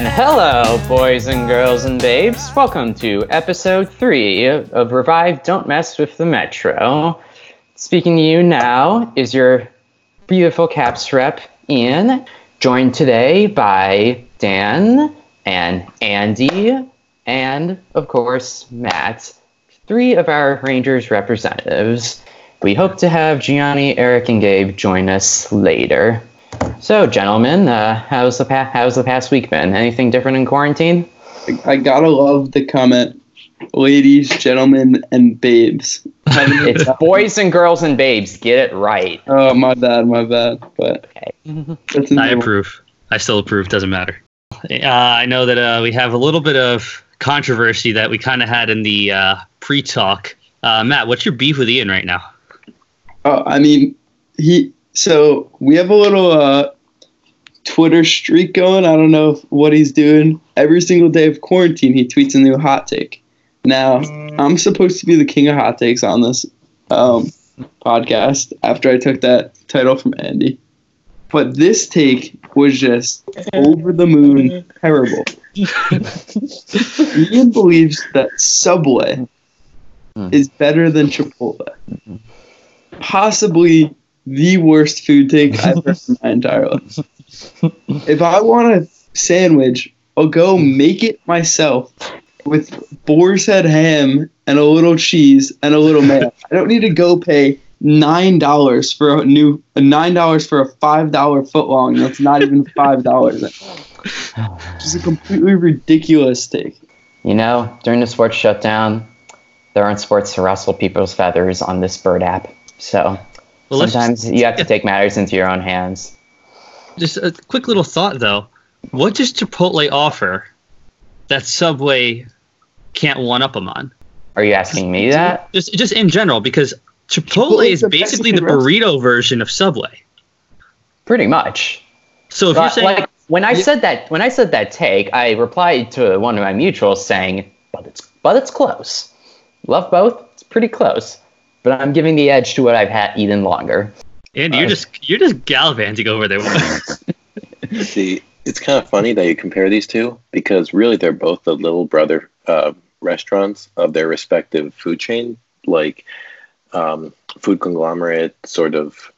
And hello, boys and girls and babes. Welcome to episode three of Revive Don't Mess with the Metro. Speaking to you now is your beautiful Caps rep, Ian, joined today by Dan and Andy, and of course, Matt, three of our Rangers representatives. We hope to have Gianni, Eric, and Gabe join us later. So, gentlemen, uh, how's the pa- how's the past week been? Anything different in quarantine? I gotta love the comment, ladies, gentlemen, and babes. It's boys and girls and babes. Get it right. Oh, my bad, my bad. But Okay. that's I approve. I still approve. Doesn't matter. Uh, I know that uh, we have a little bit of controversy that we kind of had in the uh, pre-talk. Uh, Matt, what's your beef with Ian right now? Oh, I mean, he. So we have a little uh, Twitter streak going. I don't know what he's doing. Every single day of quarantine, he tweets a new hot take. Now, I'm supposed to be the king of hot takes on this um, podcast after I took that title from Andy. But this take was just over the moon terrible. Ian believes that Subway Hmm. is better than Chipotle. Possibly the worst food take I've heard in my entire life. If I want a sandwich, I'll go make it myself with boar's head ham and a little cheese and a little mayo. I don't need to go pay nine dollars for a new nine dollars for a five dollar footlong that's not even five dollars. Just a completely ridiculous take. You know, during the sports shutdown, there aren't sports to rustle people's feathers on this bird app. So Well, let's sometimes you have to take matters into your own hands. Just a quick little thought though. What does Chipotle offer that Subway can't one up them on? Are you asking me that? Just just in general, because Chipotle Chipotle's is the basically the Mexican burrito version of Subway. Pretty much. So if you're saying like when I said that when I said that take, I replied to one of my mutuals saying, "But it's but it's close. Love both. It's pretty close. But I'm giving the edge to what I've had eaten longer." And you're uh, just you're just gallivanting over there. See, it's kind of funny that you compare these two because really they're both the little brother uh, restaurants of their respective food chain, like um, food conglomerate, sort of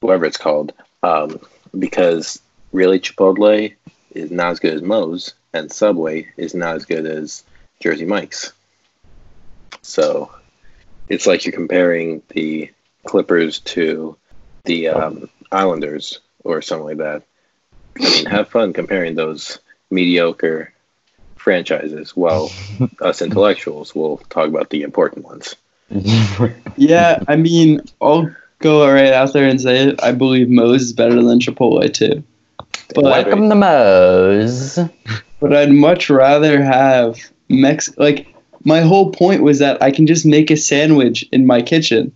whatever it's called. Um, because really, Chipotle is not as good as Moe's, and Subway is not as good as Jersey Mike's. So it's like you're comparing the Clippers to the um, Islanders or something like that. I mean, have fun comparing those mediocre franchises while us intellectuals will talk about the important ones. Yeah, I mean, I'll go right out there and say it. I believe Moe's is better than Chipotle too. But Welcome to Moe's. but I'd much rather have Mex. Like my whole point was that I can just make a sandwich in my kitchen.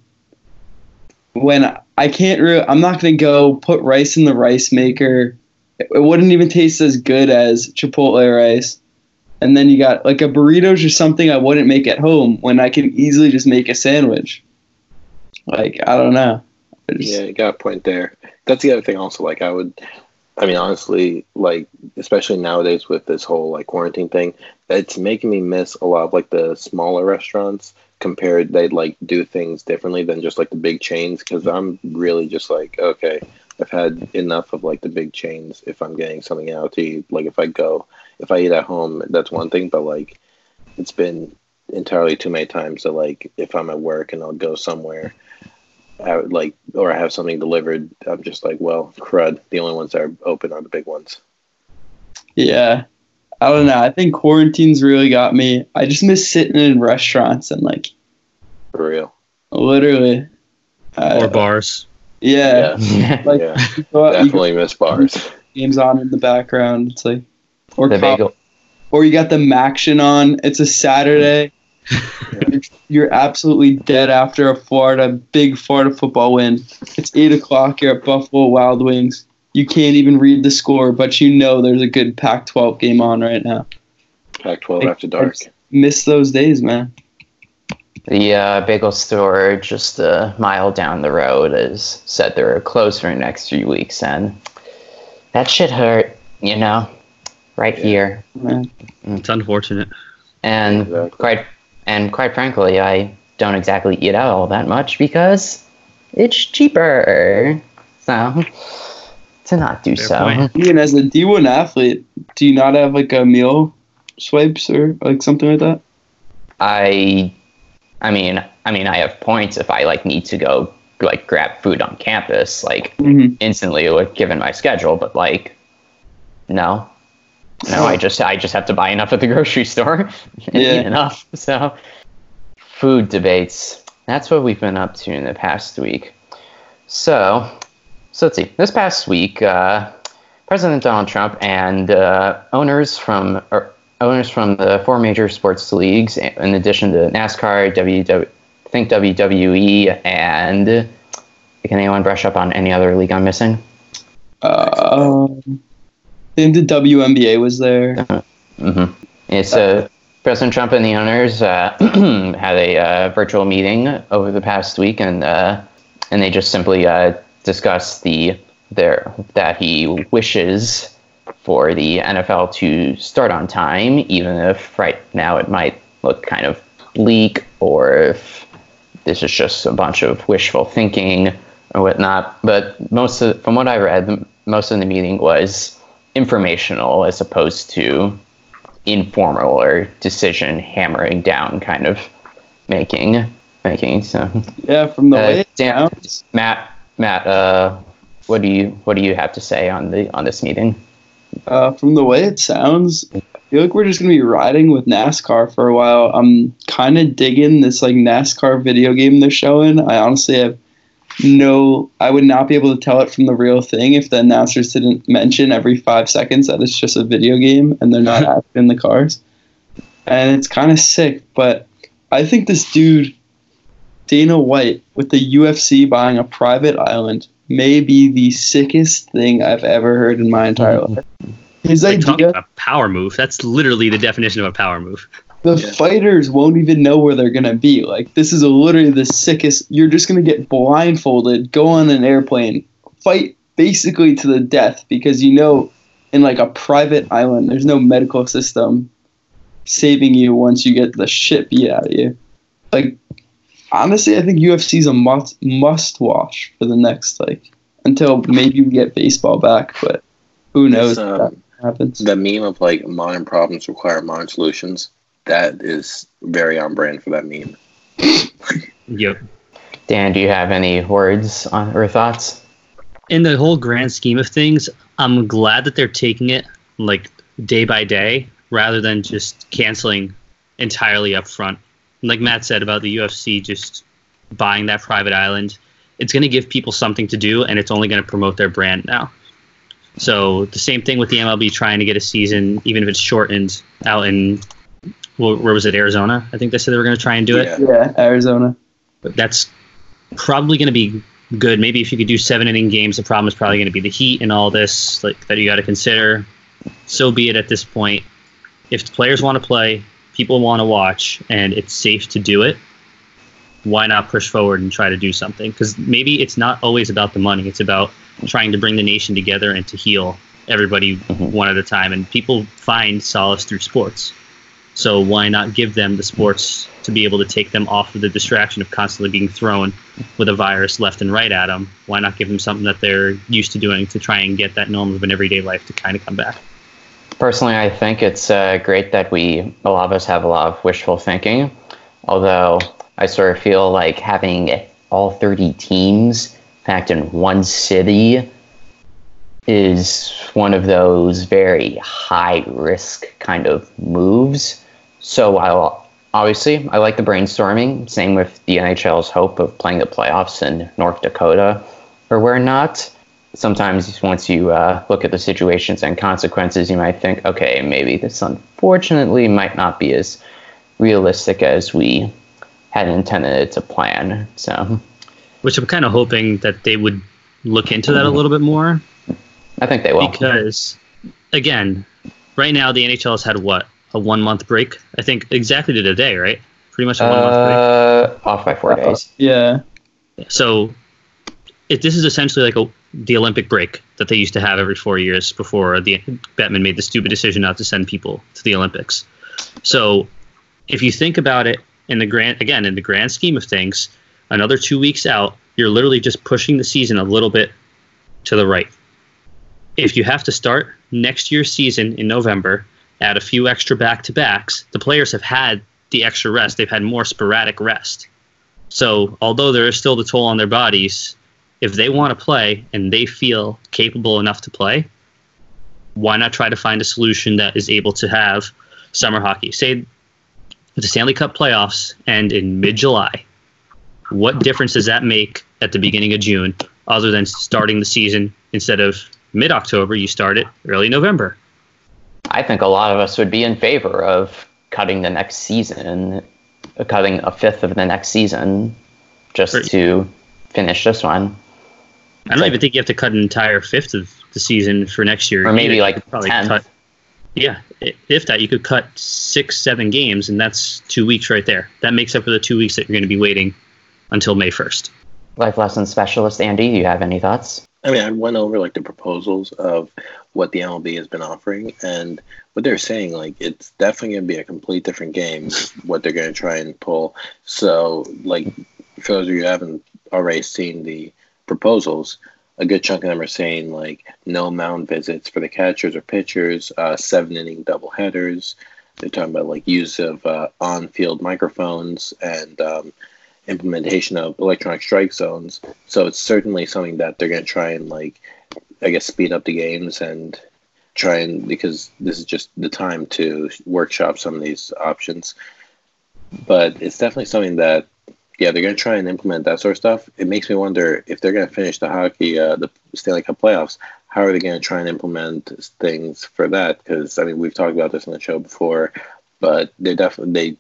When I can't, re- I'm not gonna go put rice in the rice maker. It wouldn't even taste as good as Chipotle rice. And then you got like a burrito just something I wouldn't make at home when I can easily just make a sandwich. Like I don't know. I just- Yeah, you got a point there. That's the other thing. Also, like I would, I mean, honestly, like especially nowadays with this whole like quarantine thing, it's making me miss a lot of like the smaller restaurants. Compared, they like do things differently than just like the big chains. Because I'm really just like, okay, I've had enough of like the big chains. If I'm getting something out to eat, like if I go, if I eat at home, that's one thing. But like, it's been entirely too many times that like if I'm at work and I'll go somewhere I would like, or I have something delivered. I'm just like, well, crud. The only ones that are open are the big ones. Yeah. I don't know. I think quarantine's really got me. I just miss sitting in restaurants and like For real. literally. Uh, or bars. Yeah. Like yeah, you go out, you got definitely miss bars. games on in the background. It's like or the bagel. or you got the Maction on. It's a Saturday. You're- You're absolutely dead after a Florida big Florida football win. It's eight o'clock. You're at Buffalo Wild Wings. You can't even read the score, but you know there's a good Pac-12 game on right now. Pac-12 after dark. Miss those days, man. The uh, bagel store just a mile down the road has said they're closed for the next few weeks, and that shit hurt. You know, right Yeah. here. Man. It's unfortunate. And Exactly. quite and quite frankly, I don't exactly eat out all that much because it's cheaper. So to not do Fair so. point. Ian, as a D1 athlete, do you not have like a meal swipes or like something like that? I I mean I mean I have points if I like need to go like grab food on campus, like Mm-hmm. instantly like given my schedule, but like no. No, I just I just have to buy enough at the grocery store and Yeah. eat enough. So food debates. That's what we've been up to in the past week. So so let's see. This past week, uh, President Donald Trump and uh, owners from owners from the four major sports leagues, in addition to NASCAR, WW, I think WWE, and can anyone brush up on any other league I'm missing? Um, I think the WNBA was there. hmm It's uh, President Trump and the owners uh, had a uh, virtual meeting over the past week, and uh, and they just simply uh, discussed the their that he wishes for the NFL to start on time, even if right now it might look kind of bleak, or if this is just a bunch of wishful thinking or whatnot. But most of, from what I read, most of the meeting was informational as opposed to informal or decision hammering down kind of making making. So, Yeah, from the uh, way it Dan. Matt, Matt, uh, what do you what do you have to say on the on this meeting? Uh, from the way it sounds, I feel like we're just gonna be riding with NASCAR for a while. I'm kind of digging this like NASCAR video game they're showing. I honestly have no. I would not be able to tell it from the real thing if the announcers didn't mention every five seconds that it's just a video game and they're not in the cars. And it's kind of sick, but I think this dude, Dana White, with the UFC buying a private island, may be the sickest thing I've ever heard in my entire mm-hmm. life. His Like talking idea, about a power move. That's literally the definition of a power move. the Yeah. fighters won't even know where they're gonna be. Like this is a, literally the sickest. You're just gonna get blindfolded, go on an airplane, fight basically to the death because you know, in like a private island, there's no medical system saving you once you get the shit beat out of you. Like honestly, I think UFC is a must must watch for the next like until maybe we get baseball back, but who knows It's, um, that happens. The meme of like modern problems require modern solutions. That is very on brand for that meme. Yep. Dan, do you have any words on, or thoughts? in the whole grand scheme of things, I'm glad that they're taking it like day by day rather than just canceling entirely up front. Like Matt said about the UFC just buying that private island, it's going to give people something to do and it's only going to promote their brand now. So the same thing with the MLB trying to get a season, even if it's shortened, out in wh- where was it, Arizona? I think they said they were going to try and do it Yeah. Yeah, Arizona. but that's probably going to be good. Maybe if you could do seven inning games, the problem is probably going to be the heat and all this like that you got to consider. So be it at this point. If the players want to play, people want to watch, and it's safe to do it. Why not push forward and try to do something? Because maybe it's not always about the money. It's about trying to bring the nation together and to heal everybody Mhm. one at a time. And people find solace through sports. So why not give them the sports to be able to take them off of the distraction of constantly being thrown with a virus left and right at them? Why not give them something that they're used to doing to try and get that norm of an everyday life to kind of come back? Personally, I think it's uh, great that we, a lot of us, have a lot of wishful thinking. Although I sort of feel like having all 30 teams packed in one city is one of those very high risk kind of moves. So while obviously I like the brainstorming, same with the NHL's hope of playing the playoffs in North Dakota or where not. Sometimes once you uh, look at the situations and consequences, you might think, okay, maybe this unfortunately might not be as realistic as we had intended it to plan. So Which I'm kind of hoping that they would look into that a little bit more I think they will. because, again, right now the NHL has had what a one month break. I think exactly to the day, right? Pretty much a one month break. uh, off by four days. Yeah. So, if this is essentially like a the Olympic break that they used to have every four years before the Bettman made the stupid decision not to send people to the Olympics. So, if you think about it in the grand again in the grand scheme of things, another two weeks out, you're literally just pushing the season a little bit to the right. If you have to start next year's season in November, add a few extra back to backs, the players have had the extra rest. They've had more sporadic rest. So, although there is still the toll on their bodies, if they want to play and they feel capable enough to play, why not try to find a solution that is able to have summer hockey? Say the Stanley Cup playoffs end in mid July. What difference does that make at the beginning of June other than starting the season instead of mid October, you start it early November? I think a lot of us would be in favor of cutting the next season, cutting a fifth of the next season just Right. to finish this one. I don't even think you have to cut an entire fifth of the season for next year. Or maybe either. You like could probably 10th. cut. Yeah, if that, you could cut six, seven games, and that's two weeks right there. That makes up for the two weeks that you're going to be waiting until May 1st. Life lesson specialist Andy, do you have any thoughts? I mean, I went over like the proposals of what the MLB has been offering, and what they're saying, like it's definitely going to be a complete different game. what they're going to try and pull. So, like for those of you who haven't already seen the proposals, a good chunk of them are saying like no mound visits for the catchers or pitchers, uh, seven inning double headers. They're talking about like use of uh, on field microphones and um, implementation of electronic strike zones. So it's certainly something that they're going to try and like, I guess, speed up the games and try and because this is just the time to workshop some of these options. But it's definitely something that, yeah, they're going to try and implement that sort of stuff. It makes me wonder if they're going to finish the hockey, uh, the Stanley Cup playoffs. How are they going to try and implement things for that? Because I mean, we've talked about this on the show before, but they're definitely they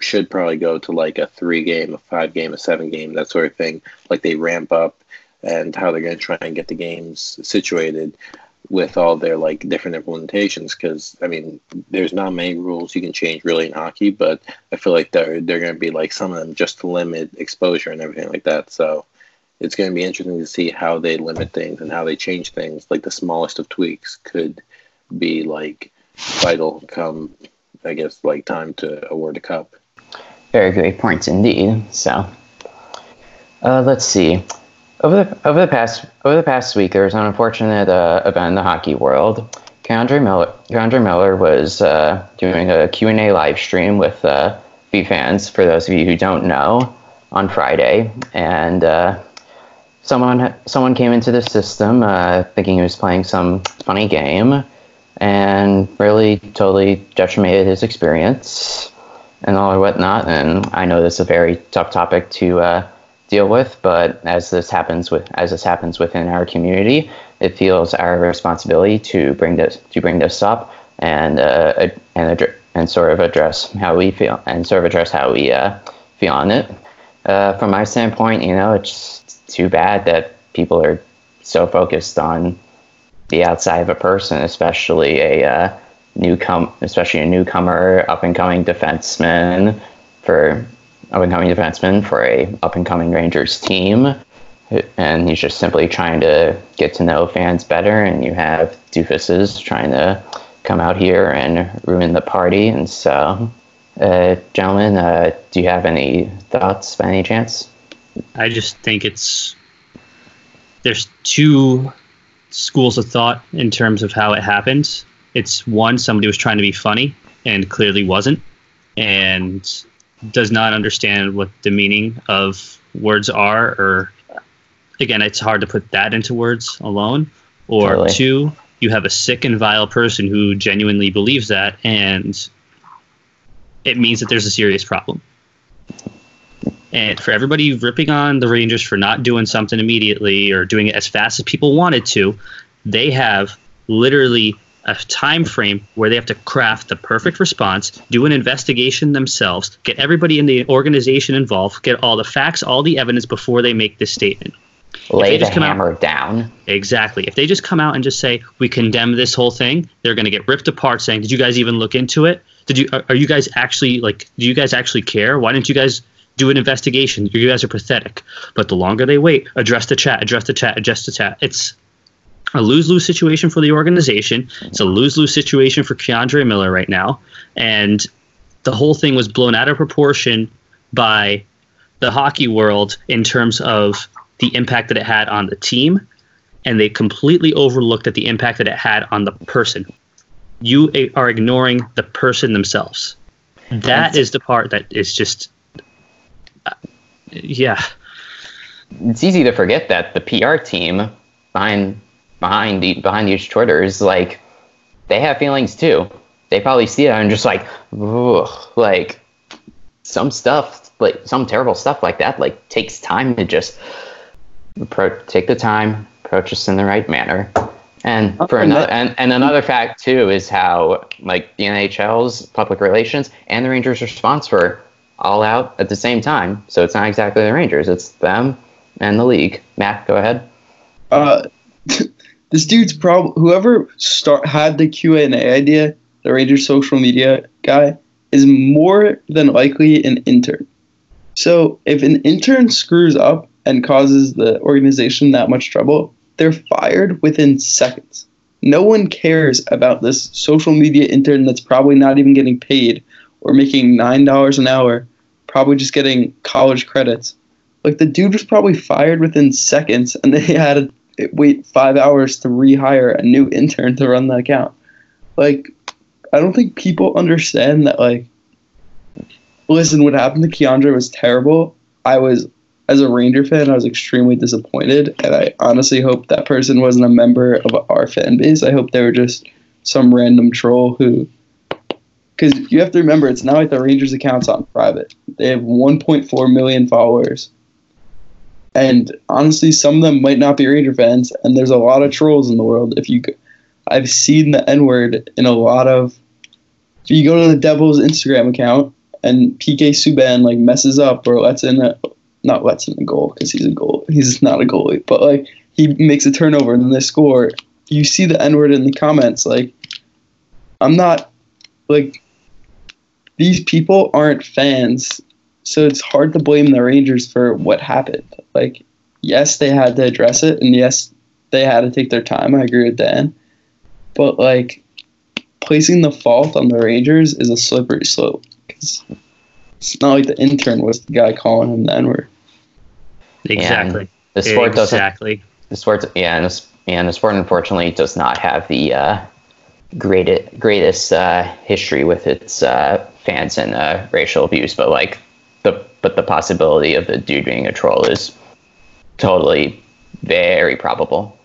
should probably go to like a three game, a five game, a seven game, that sort of thing. Like they ramp up and how they're going to try and get the games situated with all their like different implementations. Because I mean, there's not many rules you can change really in hockey, but I feel like they're they're going to be like some of them just to limit exposure and everything like that. So it's going to be interesting to see how they limit things and how they change things. Like the smallest of tweaks could be like vital come, I guess, like time to award a cup. Very great points indeed. So, uh, let's see. Over the over the past over the past week, there was an unfortunate uh, event in the hockey world. K'Andre Miller, K'Andre Miller was uh, doing a Q and A live stream with uh, V fans. For those of you who don't know, on Friday, and uh, someone someone came into the system uh, thinking he was playing some funny game, and really totally detrimented his experience and all or whatnot. And I know this is a very tough topic to uh, deal with, but as this happens with as this happens within our community, it feels our responsibility to bring this to bring this up and uh, and and sort of address how we feel and sort of address how we uh, feel on it. Uh, from my standpoint, you know, it's too bad that people are so focused on the outside of a person, especially a uh, newcom, especially a newcomer, up and coming defenseman for up and coming defenseman for a up and coming Rangers team, and he's just simply trying to get to know fans better. And you have doofuses trying to come out here and ruin the party. And so, uh, gentlemen, uh, do you have any thoughts by any chance? I just think it's there's two schools of thought in terms of how it happened. It's one somebody was trying to be funny and clearly wasn't, and does not understand what the meaning of words are. Or again, it's hard to put that into words alone. Or Totally. two, you have a sick and vile person who genuinely believes that, and it means that there's a serious problem. And for everybody ripping on the Rangers for not doing something immediately or doing it as fast as people wanted to, they have literally a time frame where they have to craft the perfect response, do an investigation themselves, get everybody in the organization involved, get all the facts, all the evidence before they make this statement. Lay the come out- hammer down. Exactly. If they just come out and just say we condemn this whole thing, they're going to get ripped apart. Saying, "Did you guys even look into it? Did you? Are, are you guys actually like? Do you guys actually care? Why didn't you guys do an investigation. You guys are pathetic. But the longer they wait, address the chat, address the chat, address the chat. It's a lose lose situation for the organization. It's a lose lose situation for K'Andre Miller right now. And the whole thing was blown out of proportion by the hockey world in terms of the impact that it had on the team. And they completely overlooked at the impact that it had on the person. You are ignoring the person themselves. That is the part that is just, uh, yeah. It's easy to forget that the PR team behind behind the, behind these Twitters, like they have feelings too. They probably see it and just like, ugh, like some stuff, like some terrible stuff like that, like takes time to just pro- take the time, approach this in the right manner. And for and another, that- and, and another fact too is how like the NHL's public relations and the Rangers' response were all out at the same time. So it's not exactly the Rangers; it's them and the league. Matt, go ahead. Uh, this dude's problem. Whoever start had the Q and A idea, the Rangers social media guy, is more than likely an intern. So if an intern screws up and causes the organization that much trouble, they're fired within seconds. No one cares about this social media intern that's probably not even getting paid or making nine dollars an hour, probably just getting college credits. Like the dude was probably fired within seconds, and they had to wait five hours to rehire a new intern to run the account. Like, I don't think people understand that. Like, listen, what happened to K'Andre was terrible. I was, as a Ranger fan, I was extremely disappointed, and I honestly hope that person wasn't a member of our fan base. I hope they were just some random troll who. Because you have to remember, it's not like the Rangers account's on private. They have 1.4 million followers. And honestly, some of them might not be Ranger fans, and there's a lot of trolls in the world. If you, I've seen the N word in a lot of. If you go to the Devils Instagram account and PK Subban like messes up or lets in a, not lets in a goal because he's a goal, he's not a goalie, but like he makes a turnover and then they score. You see the N word in the comments. Like, I'm not like these people aren't fans so it's hard to blame the Rangers for what happened. Like, yes, they had to address it, and yes, they had to take their time. I agree with Dan, but like, placing the fault on the Rangers is a slippery slope because it's not like the intern was the guy calling him the N word. Exactly. The sport doesn't. exactly. The sport, yeah, and the, and the sport unfortunately does not have the uh, greatest greatest uh, history with its uh, fans and uh, racial abuse, but like the but the possibility of the dude being a troll is totally very probable.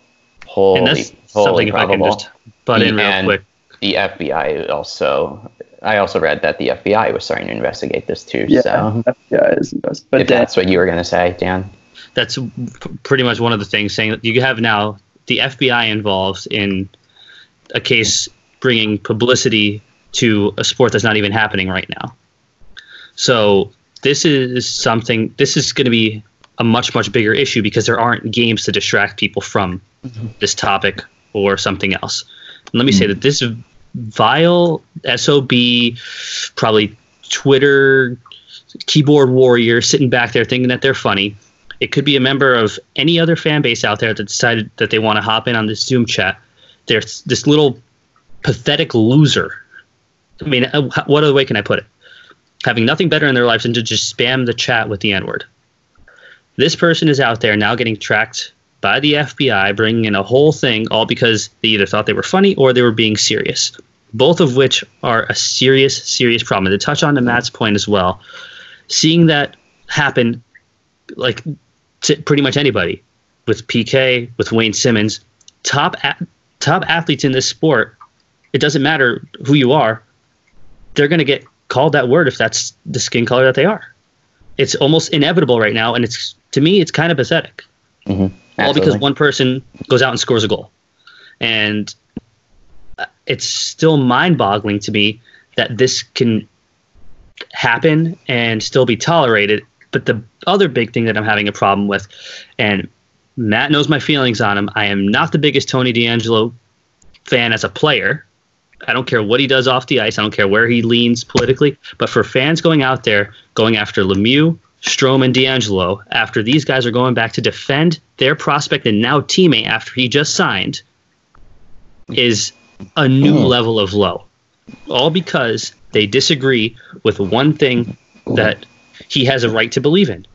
Holy, and that's holy something if I can probable. just butt in real And- quick. the FBI also. I also read that the FBI was starting to investigate this too. Yeah, So FBI is the. But if Dan, that's what you were gonna say, Dan. That's p- pretty much one of the things saying that you have now the FBI involved in a case bringing publicity to a sport that's not even happening right now. So this is something. This is going to be a much much bigger issue because there aren't games to distract people from this topic or something else. And let me say that this vile sob, probably Twitter keyboard warrior sitting back there thinking that they're funny. It could be a member of any other fan base out there that decided that they want to hop in on this Zoom chat. There's this little pathetic loser. I mean, uh, what other way can I put it? Having nothing better in their lives than to just spam the chat with the N word. This person is out there now getting tracked by the FBI, bringing in a whole thing, all because they either thought they were funny or they were being serious. Both of which are a serious, serious problem. And to touch on to Matt's point as well, seeing that happen, like to pretty much anybody, with PK, with Wayne Simmonds, top a- top athletes in this sport, it doesn't matter who you are, they're going to get called that word if that's the skin color that they are. It's almost inevitable right now, and it's to me, it's kind of pathetic mm-hmm. all because one person goes out and scores a goal. And it's still mind boggling to me that this can happen and still be tolerated. But the other big thing that I'm having a problem with, and Matt knows my feelings on him, I am not the biggest Tony DeAngelo fan as a player. I don't care what he does off the ice. I don't care where he leans politically. But for fans going out there, going after Lemieux, Strome and DeAngelo after these guys are going back to defend their prospect and now teammate after he just signed is a new Oh. level of low. All because they disagree with one thing that he has a right to believe in.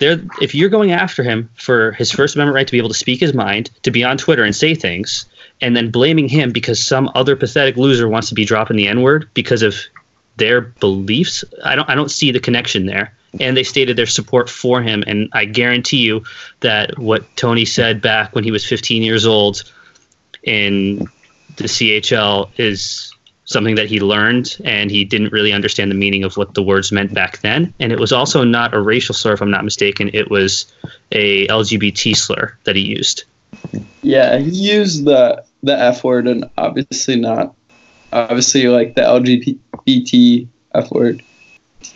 There, if you're going after him for his First Amendment right to be able to speak his mind, to be on Twitter and say things, and then blaming him because some other pathetic loser wants to be dropping the N word because of their beliefs, I don't, I don't see the connection there. And they stated their support for him, and I guarantee you that what Tony said back when he was 15 years old in the CHL is something that he learned and he didn't really understand the meaning of what the words meant back then. And it was also not a racial slur if i'm not mistaken. It was a lgbt slur that he used. Yeah, he used the the F word and obviously not obviously like the LGBT F word.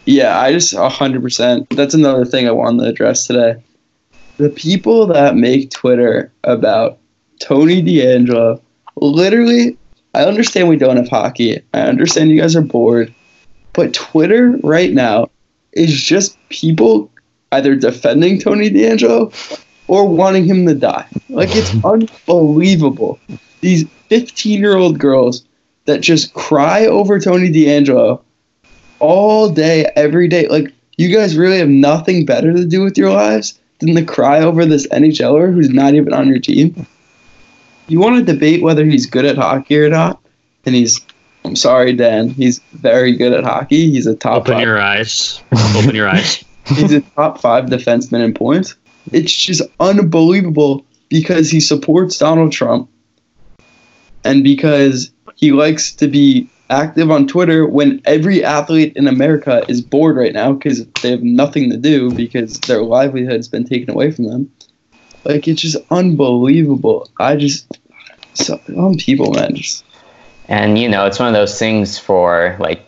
Yeah, I just hundred percent. That's another thing I wanted to address today. The people that make Twitter about Tony DeAngelo, literally, I understand we don't have hockey. I understand you guys are bored, but Twitter right now is just people either defending Tony DeAngelo or wanting him to die. Like it's unbelievable. These 15 year old girls that just cry over Tony DeAngelo all day, every day. Like you guys really have nothing better to do with your lives than to cry over this NHLer who's not even on your team. You want to debate whether he's good at hockey or not, and he's. I'm sorry, Dan. He's very good at hockey. He's a top open five your eyes open your eyes he's a top five defenseman in points. It's just unbelievable because he supports Donald Trump and because he likes to be active on Twitter when every athlete in America is bored right now because they have nothing to do because their livelihood's been taken away from them. Like it's just unbelievable. I just so some people, man, just And you know, it's one of those things for like,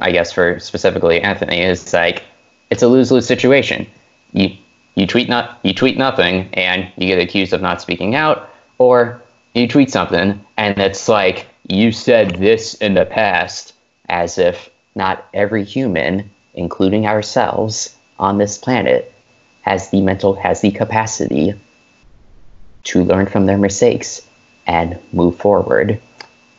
I guess for specifically Anthony is like, it's a lose lose situation. You you tweet not you tweet nothing and you get accused of not speaking out, or you tweet something and it's like you said this in the past, as if not every human, including ourselves on this planet, has the mental has the capacity to learn from their mistakes and move forward.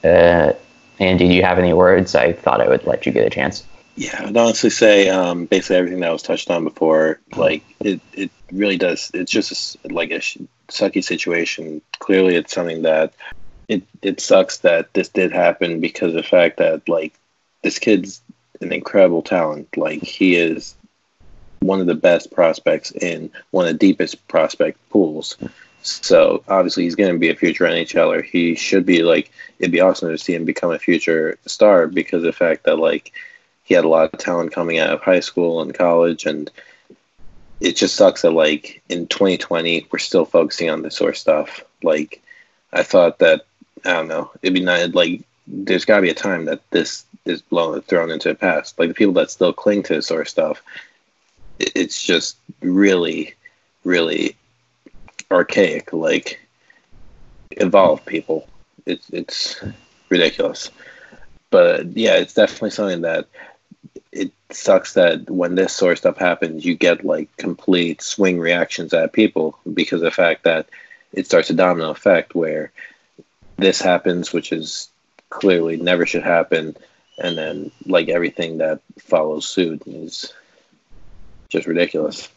Uh, Andy, do you have any words? I thought I would let you get a chance. Yeah, I'd honestly say um, basically everything that was touched on before. Like it, it really does. It's just a like a sucky situation. Clearly, it's something that it it sucks that this did happen because of the fact that like this kid's an incredible talent. Like he is one of the best prospects in one of the deepest prospect pools. So obviously he's going to be a future NHLer. He should be like it'd be awesome to see him become a future star because of the fact that like he had a lot of talent coming out of high school and college and it just sucks that like in 2020 we're still focusing on sort of stuff. Like i thought that i don't know it'd be nice like there's got to be a time that this is blown thrown into the past. Like the people that still cling to sort of stuff it's just really really archaic like evolve people. It's it's ridiculous. But yeah it's definitely something that sucks that when this sort of stuff happens, you get like complete swing reactions at people because of the fact that it starts a domino effect where this happens, which is clearly never should happen, and then like everything that follows suit is just ridiculous.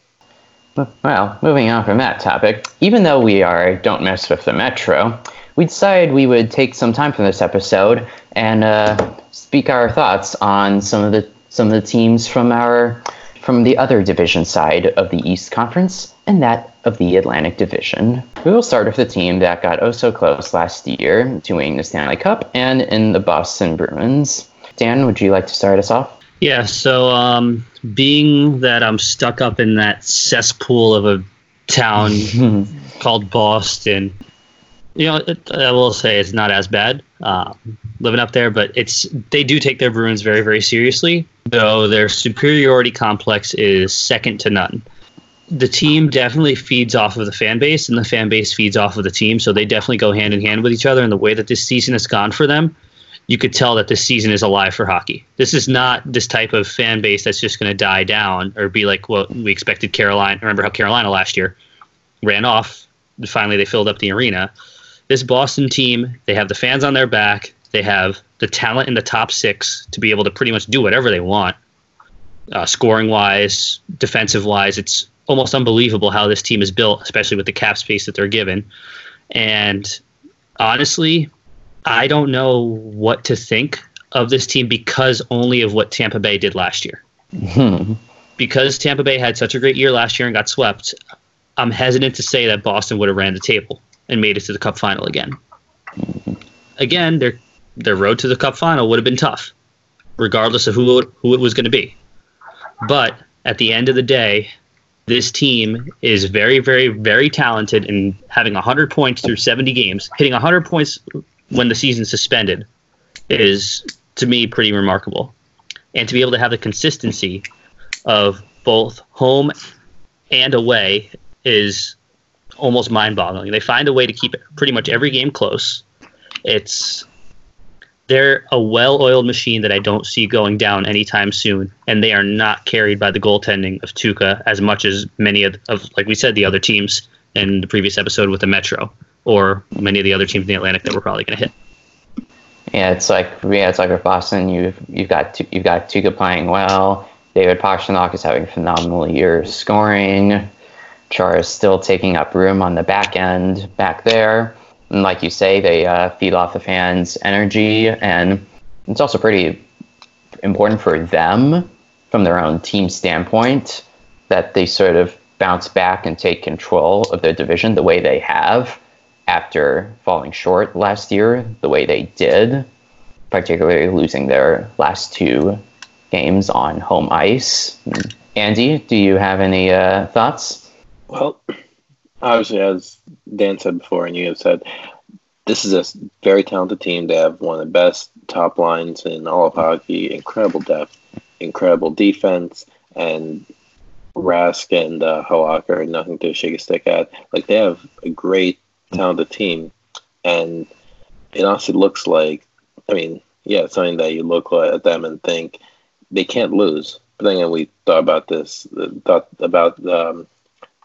Well, moving on from that topic, even though we are Don't Mess with the Metro, we decided we would take some time from this episode and uh, speak our thoughts on some of the some of the teams from our from the other division side of the East Conference and that of the Atlantic Division. We will start with the team that got oh so close last year to winning the Stanley Cup and in the Boston Bruins. Dan, would you like to start us off? Yeah, so um, being that I'm stuck up in that cesspool of a town called Boston, you know, it, I will say it's not as bad uh, living up there, but it's they do take their Bruins very, very seriously. Though their superiority complex is second to none. The team definitely feeds off of the fan base, and the fan base feeds off of the team. So they definitely go hand in hand with each other. And the way that this season has gone for them, you could tell that this season is alive for hockey. This is not this type of fan base that's just going to die down or be like what we expected Carolina. Remember how Carolina last year ran off finally they filled up the arena. This Boston team, they have the fans on their back. They have the talent in the top six to be able to pretty much do whatever they want, uh, scoring wise, defensive wise. It's almost unbelievable how this team is built, especially with the cap space that they're given. And honestly, I don't know what to think of this team because only of what Tampa Bay did last year. because Tampa Bay had such a great year last year and got swept, I'm hesitant to say that Boston would have ran the table and made it to the Cup final again. Again, their their road to the Cup final would have been tough, regardless of who who it was going to be. But at the end of the day, this team is very, very, very talented in having 100 points through 70 games. Hitting 100 points when the season's suspended is, to me, pretty remarkable. And to be able to have the consistency of both home and away is almost mind-boggling. They find a way to keep pretty much every game close. It's they're a well-oiled machine that I don't see going down anytime soon, and they are not carried by the goaltending of Tuukka as much as many of, of like we said, the other teams in the previous episode with the Metro or many of the other teams in the Atlantic that we're probably going to hit. Yeah, it's like yeah, it's like with Boston. You've you've got you've got Tuukka playing well. David Pastrnak is having a phenomenal year scoring. Char is still taking up room on the back end back there. And like you say, they uh, feed off the fans' energy, and it's also pretty important for them from their own team standpoint that they sort of bounce back and take control of their division the way they have after falling short last year, the way they did, particularly losing their last two games on home ice. Andy, do you have any uh, thoughts? Well, obviously, as Dan said before, and you have said, this is a very talented team. They have one of the best top lines in all of hockey, incredible depth, incredible defense, and Rask and uh, Halak are nothing to shake a stick at. Like, they have a great, talented team. And it honestly looks like, I mean, yeah, it's something that you look at them and think they can't lose. But then we thought about this, thought about um,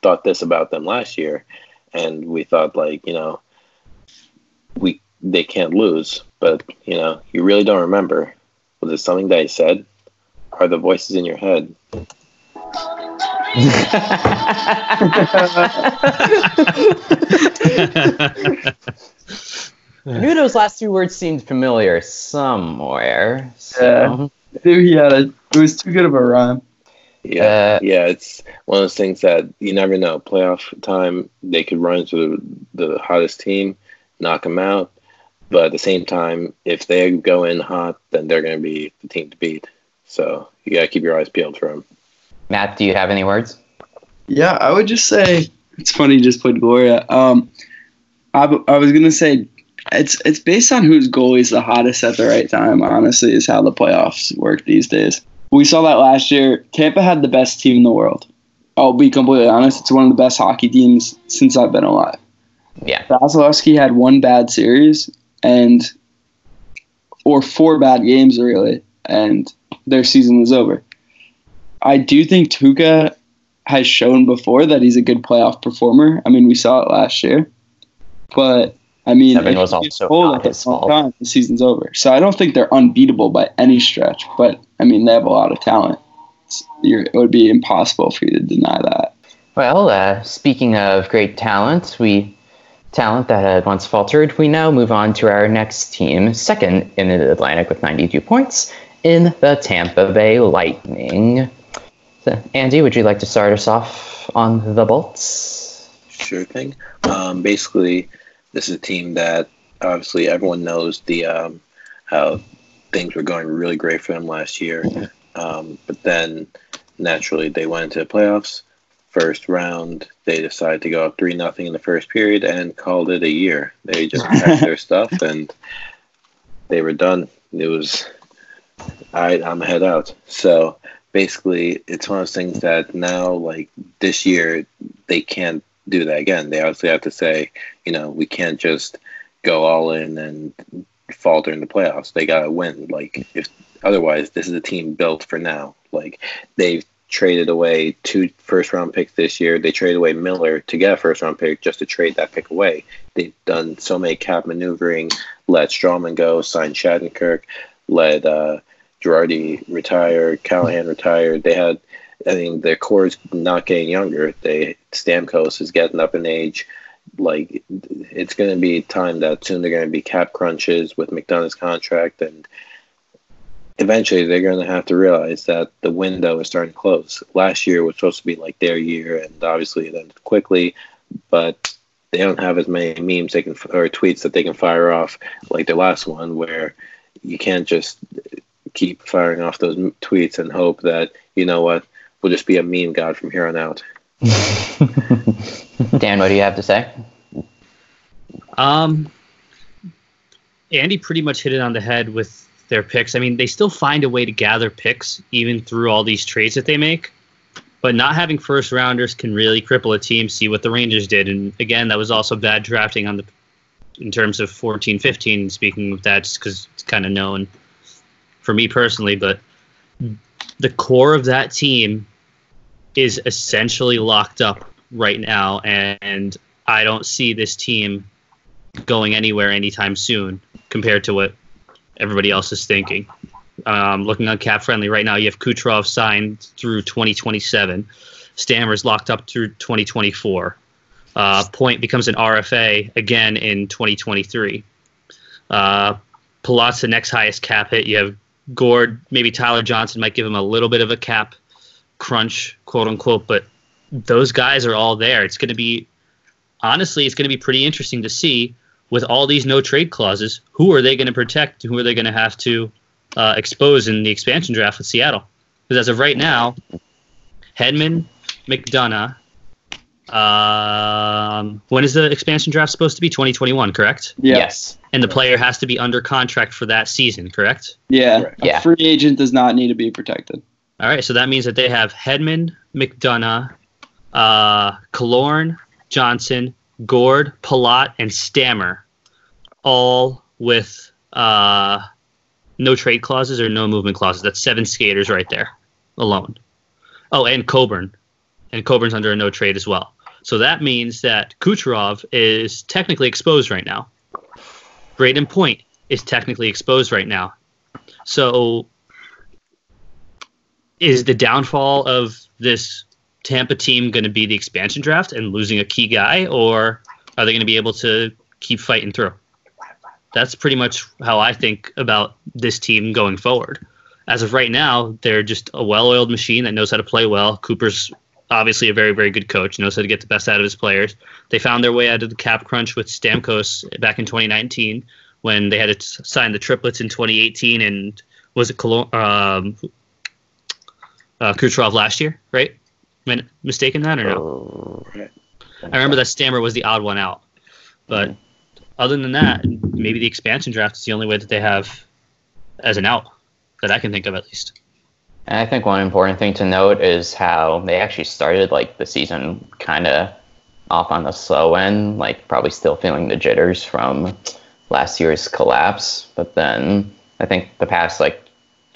thought this about them last year, and we thought like you know we they can't lose, but you know you really don't remember. Was it something that I said? Are the voices in your head? I knew those last two words seemed familiar somewhere. So. Yeah. Dude, he had a. It was too good of a rhyme. Yeah, uh, yeah, it's one of those things that you never know. Playoff time, they could run into the, the hottest team, knock them out. But at the same time, if they go in hot, then they're going to be the team to beat. So you got to keep your eyes peeled for them. Matt, do you have any words? Yeah, I would just say it's funny. You just played Gloria. Um, I, I was going to say it's it's based on whose goalie is the hottest at the right time. Honestly, is how the playoffs work these days. We saw that last year. Tampa had the best team in the world. I'll be completely honest. It's one of the best hockey teams since I've been alive. Yeah. Vasilevskiy had one bad series and or four bad games really, and their season was over. I do think Tuukka has shown before that he's a good playoff performer. I mean, we saw it last year, but I mean, it was also his fault. Time, the season's over, so I don't think they're unbeatable by any stretch. But I mean, they have a lot of talent. it would be impossible for you to deny that. Well, uh, speaking of great talent, we talent that had once faltered. We now move on to our next team, second in the Atlantic with 92 points in the Tampa Bay Lightning. So, Andy, would you like to start us off on the Bolts? Sure thing. Um, basically this is a team that obviously everyone knows the um, how things were going really great for them last year, um, but then naturally they went into the playoffs. First round, they decided to go up three nothing in the first period and called it a year. They just packed their stuff and they were done. It was, all right, I'm head out. So basically, it's one of those things that now, like this year, they can't do that again. They obviously have to say, you know, we can't just go all in and falter in the playoffs. They gotta win. Like if otherwise, this is a team built for now. Like they've traded away two first round picks this year. They traded away Miller to get a first round pick just to trade that pick away. They've done so many cap maneuvering, let Stralman go, signed Shattenkirk, let uh, Girardi retire, Callahan retired. They had, I mean, their core is not getting younger. They Stamkos is getting up in age. Like it's going to be time that soon they're going to be cap crunches with McDonagh's contract and eventually they're going to have to realize that the window is starting to close. Last year was supposed to be like their year, and obviously it ended quickly, but they don't have as many memes they can or tweets that they can fire off like the last one, where you can't just keep firing off those tweets and hope that you know what will just be a meme god from here on out. Dan, what do you have to say? Um, Andy pretty much hit it on the head with their picks. I mean, they still find a way to gather picks even through all these trades that they make. But not having first rounders can really cripple a team. See what the Rangers did, and again, that was also bad drafting on the in terms of 14, 15. Speaking of that, because it's kind of known for me personally, but the core of that team is essentially locked up right now, and I don't see this team going anywhere anytime soon compared to what everybody else is thinking. Um, looking on Cap Friendly right now, you have Kucherov signed through 2027. Stammer's locked up through 2024. Uh, Point becomes an RFA again in 2023. Uh, Palat's the next highest cap hit. You have Gourde, maybe Tyler Johnson might give him a little bit of a cap crunch, quote unquote, but those guys are all there. It's going to be, honestly, it's going to be pretty interesting to see with all these no trade clauses, who are they going to protect? Who are they going to have to uh, expose in the expansion draft with Seattle? Because as of right now, Hedman, McDonagh. Um, when is the expansion draft supposed to be? 2021, correct? Yeah. Yes. And the player has to be under contract for that season, correct? Yeah. Correct. A Yeah. free agent does not need to be protected. All right, so that means that they have Hedman, McDonagh, uh, Killorn, Johnson, Gourde, Palat, and Stammer, all with uh, no trade clauses or no movement clauses. That's seven skaters right there alone. Oh, and Coburn. And Coburn's under a no trade as well. So that means that Kucherov is technically exposed right now. Brayden Point is technically exposed right now. So is the downfall of this Tampa team going to be the expansion draft and losing a key guy, or are they going to be able to keep fighting through? That's pretty much how I think about this team going forward. As of right now, they're just a well-oiled machine that knows how to play well. Cooper's obviously a very, very good coach, knows how to get the best out of his players. They found their way out of the cap crunch with Stamkos back in 2019 when they had to sign the triplets in 2018 and was it um, uh, Kucherov last year, right? Am I mistaken that or no? I remember that Stammer was the odd one out. But other than that, maybe the expansion draft is the only way that they have as an out that I can think of at least. And I think one important thing to note is how they actually started like the season kind of off on the slow end, like probably still feeling the jitters from last year's collapse. But then I think the past like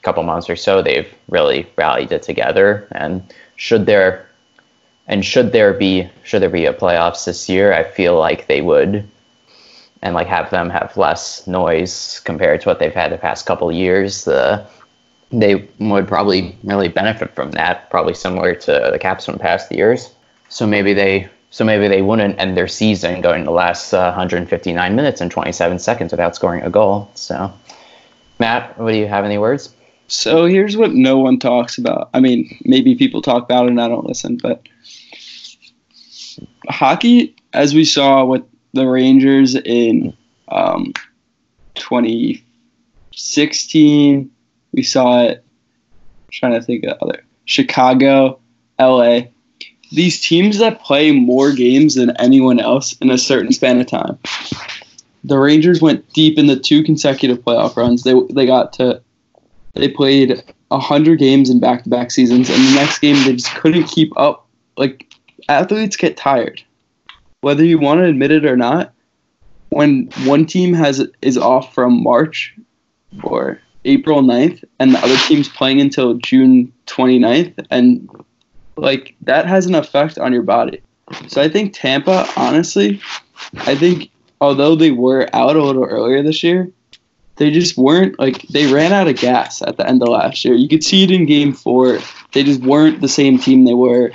couple months or so, they've really rallied it together. And should there and should there be should there be a playoffs this year, I feel like they would and like have them have less noise compared to what they've had the past couple years. The they would probably really benefit from that, probably similar to the Caps from past years. So maybe they so maybe they wouldn't end their season going the last uh, 159 minutes and 27 seconds without scoring a goal. So, Matt, what do you have any words? So here's what no one talks about. I mean, maybe people talk about it and I don't listen, but hockey, as we saw with the Rangers in um, 2016, we saw it. I'm trying to think of other Chicago, LA. These teams that play more games than anyone else in a certain span of time. The Rangers went deep in the two consecutive playoff runs. They they got to they played 100 games in back-to-back seasons and the next game they just couldn't keep up like athletes get tired whether you want to admit it or not when one team has is off from March or April 9th and the other team's playing until June 29th and like that has an effect on your body. So I think Tampa, honestly, I think although they were out a little earlier this year, they just weren't like they ran out of gas at the end of last year. You could see it in game four. They just weren't the same team they were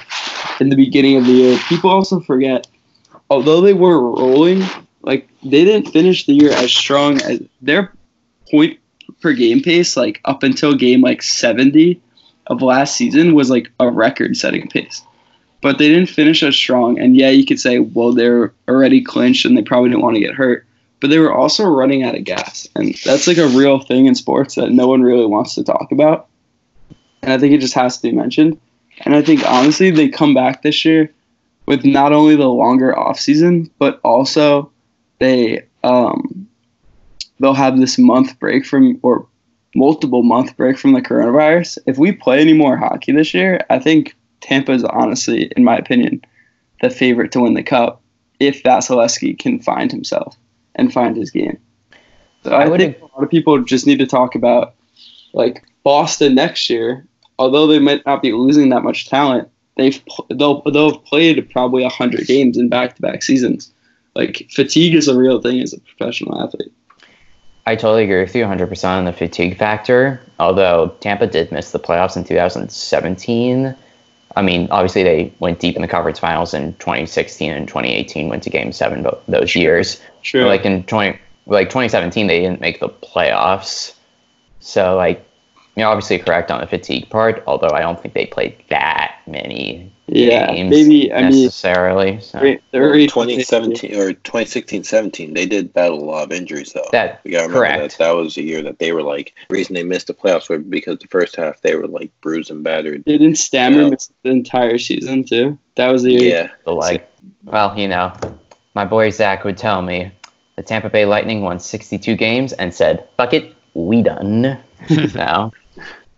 in the beginning of the year. People also forget, although they were rolling, like they didn't finish the year as strong as their point per game pace, like up until game like 70 of last season was like a record setting pace. But they didn't finish as strong. And yeah, you could say, well, they're already clinched and they probably didn't want to get hurt. But they were also running out of gas. And that's like a real thing in sports that no one really wants to talk about. And I think it just has to be mentioned. And I think honestly, they come back this year with not only the longer off season, but also they um, they'll have this month break from or multiple month break from the coronavirus. If we play any more hockey this year, I think Tampa is honestly, in my opinion, the favorite to win the cup if Vasilevskiy can find himself and find his game. So I, I think a lot of people just need to talk about like Boston next year. Although they might not be losing that much talent, they've they'll they'll have played probably hundred games in back to back seasons. Like fatigue is a real thing as a professional athlete. I totally agree with you 100% on the fatigue factor. Although Tampa did miss the playoffs in 2017. I mean, obviously they went deep in the conference finals in 2016 and 2018, went to Game Seven both those years. Sure. But like in 20, like 2017, they didn't make the playoffs. So like, you're obviously correct on the fatigue part. Although I don't think they played that many yeah, games maybe I mean necessarily. so. they're- they're already- 2017 or 2016-17, they did battle a lot of injuries though. That We gotta remember correct. that that was the year that they were like the reason they missed the playoffs was because the first half they were like bruised and battered. Didn't Stammer Yeah. miss the entire season too? That was the year. Yeah, the leg. Well, you know, my boy Zach would tell me the Tampa Bay Lightning won 62 games and said, "Fuck it, we done." now,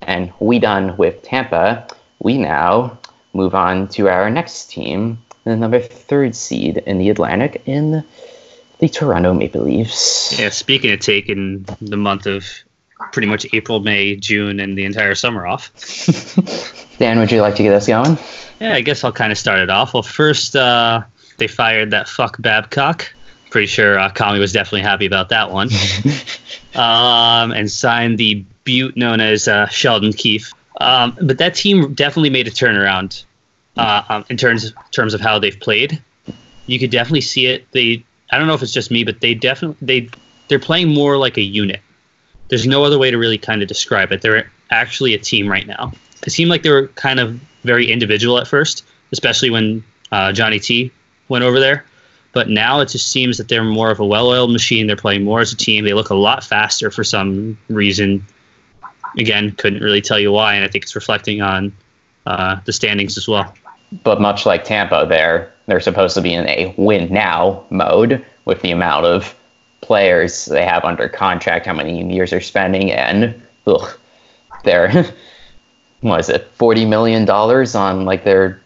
and we done with Tampa. We now move on to our next team, the number third seed in the Atlantic, in the Toronto Maple Leafs. Yeah, speaking of taking the month of pretty much April, May, June, and the entire summer off. Dan, would you like to get us going? Yeah, I guess I'll kind of start it off. Well, first, uh, they fired that fuck Babcock. Pretty sure uh, Kami was definitely happy about that one. um, and signed the butte known as uh, Sheldon Keefe. Um, but that team definitely made a turnaround uh, um, in terms terms of how they've played. You could definitely see it. They, I don't know if it's just me, but they definitely they they're playing more like a unit. There's no other way to really kind of describe it. They're actually a team right now. It seemed like they were kind of very individual at first, especially when uh, Johnny T went over there. But now it just seems that they're more of a well-oiled machine. They're playing more as a team. They look a lot faster for some reason. Again, couldn't really tell you why, and I think it's reflecting on uh, the standings as well. But much like Tampa, they're they're supposed to be in a win now mode with the amount of players they have under contract, how many years they're spending, and ugh, they're what is it, forty million dollars on like their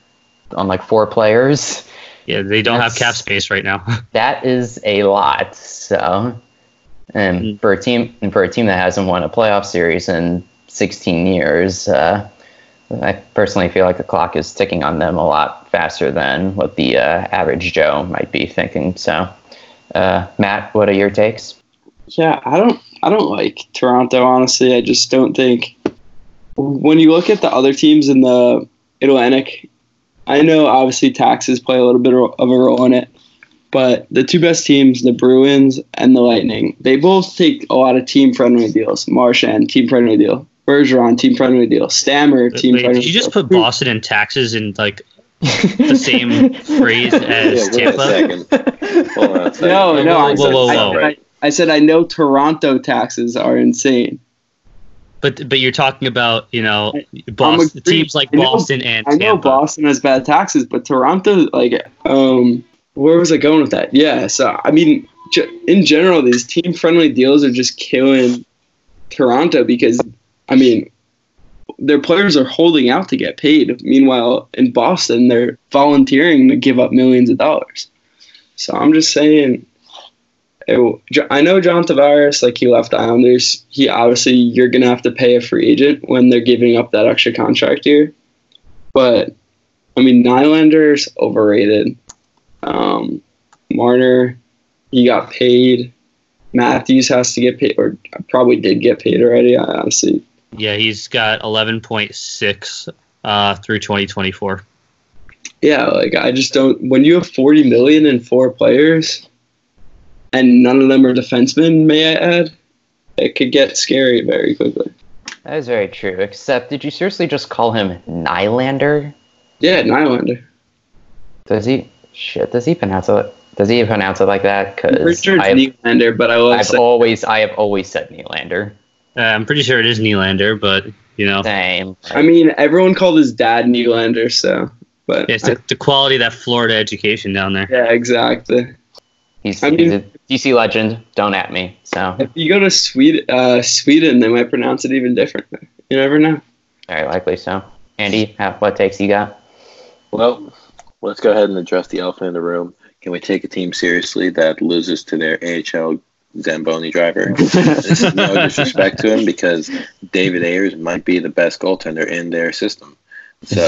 on like four players. Yeah, they don't have cap space right now. That is a lot. So, and Mm. for a team and for a team that hasn't won a playoff series in 16 years, uh, I personally feel like the clock is ticking on them a lot faster than what the uh, average Joe might be thinking. So, uh, Matt, what are your takes? Yeah, I don't I don't like Toronto honestly. I just don't think when you look at the other teams in the Atlantic, I know obviously taxes play a little bit of a role in it, but the two best teams, the Bruins and the Lightning, they both take a lot of team friendly deals. Marchand, team friendly deal. Bergeron, team friendly deal. Stammer, team Wait, friendly did you just deal. put Boston and taxes in like the same phrase as yeah, Tampa? Hold on a second. No, no, I Whoa, said, whoa, whoa, I- I, I said I know Toronto taxes are insane. But but you're talking about you know Boston teams like I know- Boston and I know Boston has bad taxes, but Toronto, like, um, where was I going with that? Yeah, so I mean, in general, these team-friendly deals are just killing Toronto because, I mean, their players are holding out to get paid. Meanwhile, in Boston, they're volunteering to give up millions of dollars. So I'm just saying, it- I know John Tavares, like he left the Islanders. He obviously you're gonna have to pay a free agent when they're giving up that extra contract year. But I mean, Nylander's overrated. Um, Marner, he got paid. Matthews has to get paid, or probably did get paid already. I honestly, Yeah, he's got 11.6 uh, through 2024. yeah, like I just don't. When you have forty million in four players, and none of them are defensemen, may I add, it could get scary very quickly. That is very true. Except, did you seriously just call him Nylander? Yeah, Nylander. Does he? Shit. Does he pronounce it? Does he pronounce it like that? I'm pretty Because sure it's I've, Nylander, but I love I've saying always, I have always said Nylander. Uh, I'm pretty sure it is Nylander, but you know, Same. I mean, everyone called his dad Nylander, so. But it's the, the quality of that Florida education down there. yeah, exactly. He's, I he's mean- a DC legend. Don't at me. So If you go to Sweden, uh, Sweden, they might pronounce it even different. You never know. very likely so. Andy, what takes you got? Well, let's go ahead and address the elephant in the room. Can we take a team seriously that loses to their AHL Zamboni driver? this is no disrespect to him because David Ayres might be the best goaltender in their system. So,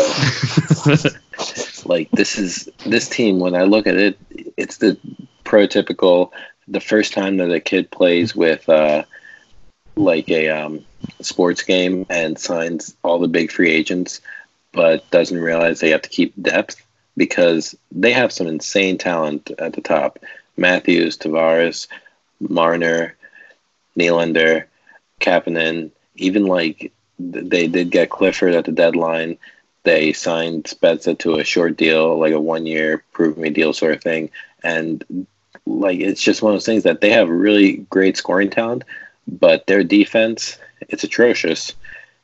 like, this is this team. When I look at it, it's the prototypical. The first time that a kid plays with, uh, like a um, sports game and signs all the big free agents, but doesn't realize they have to keep depth because they have some insane talent at the top. Matthews, Tavares, Marner, Nylander, Kapanen, even like they did get Clifford at the deadline. They signed Spezza to a short deal, like a one year prove me deal sort of thing. And like it's just one of those things that they have really great scoring talent, but their defense it's atrocious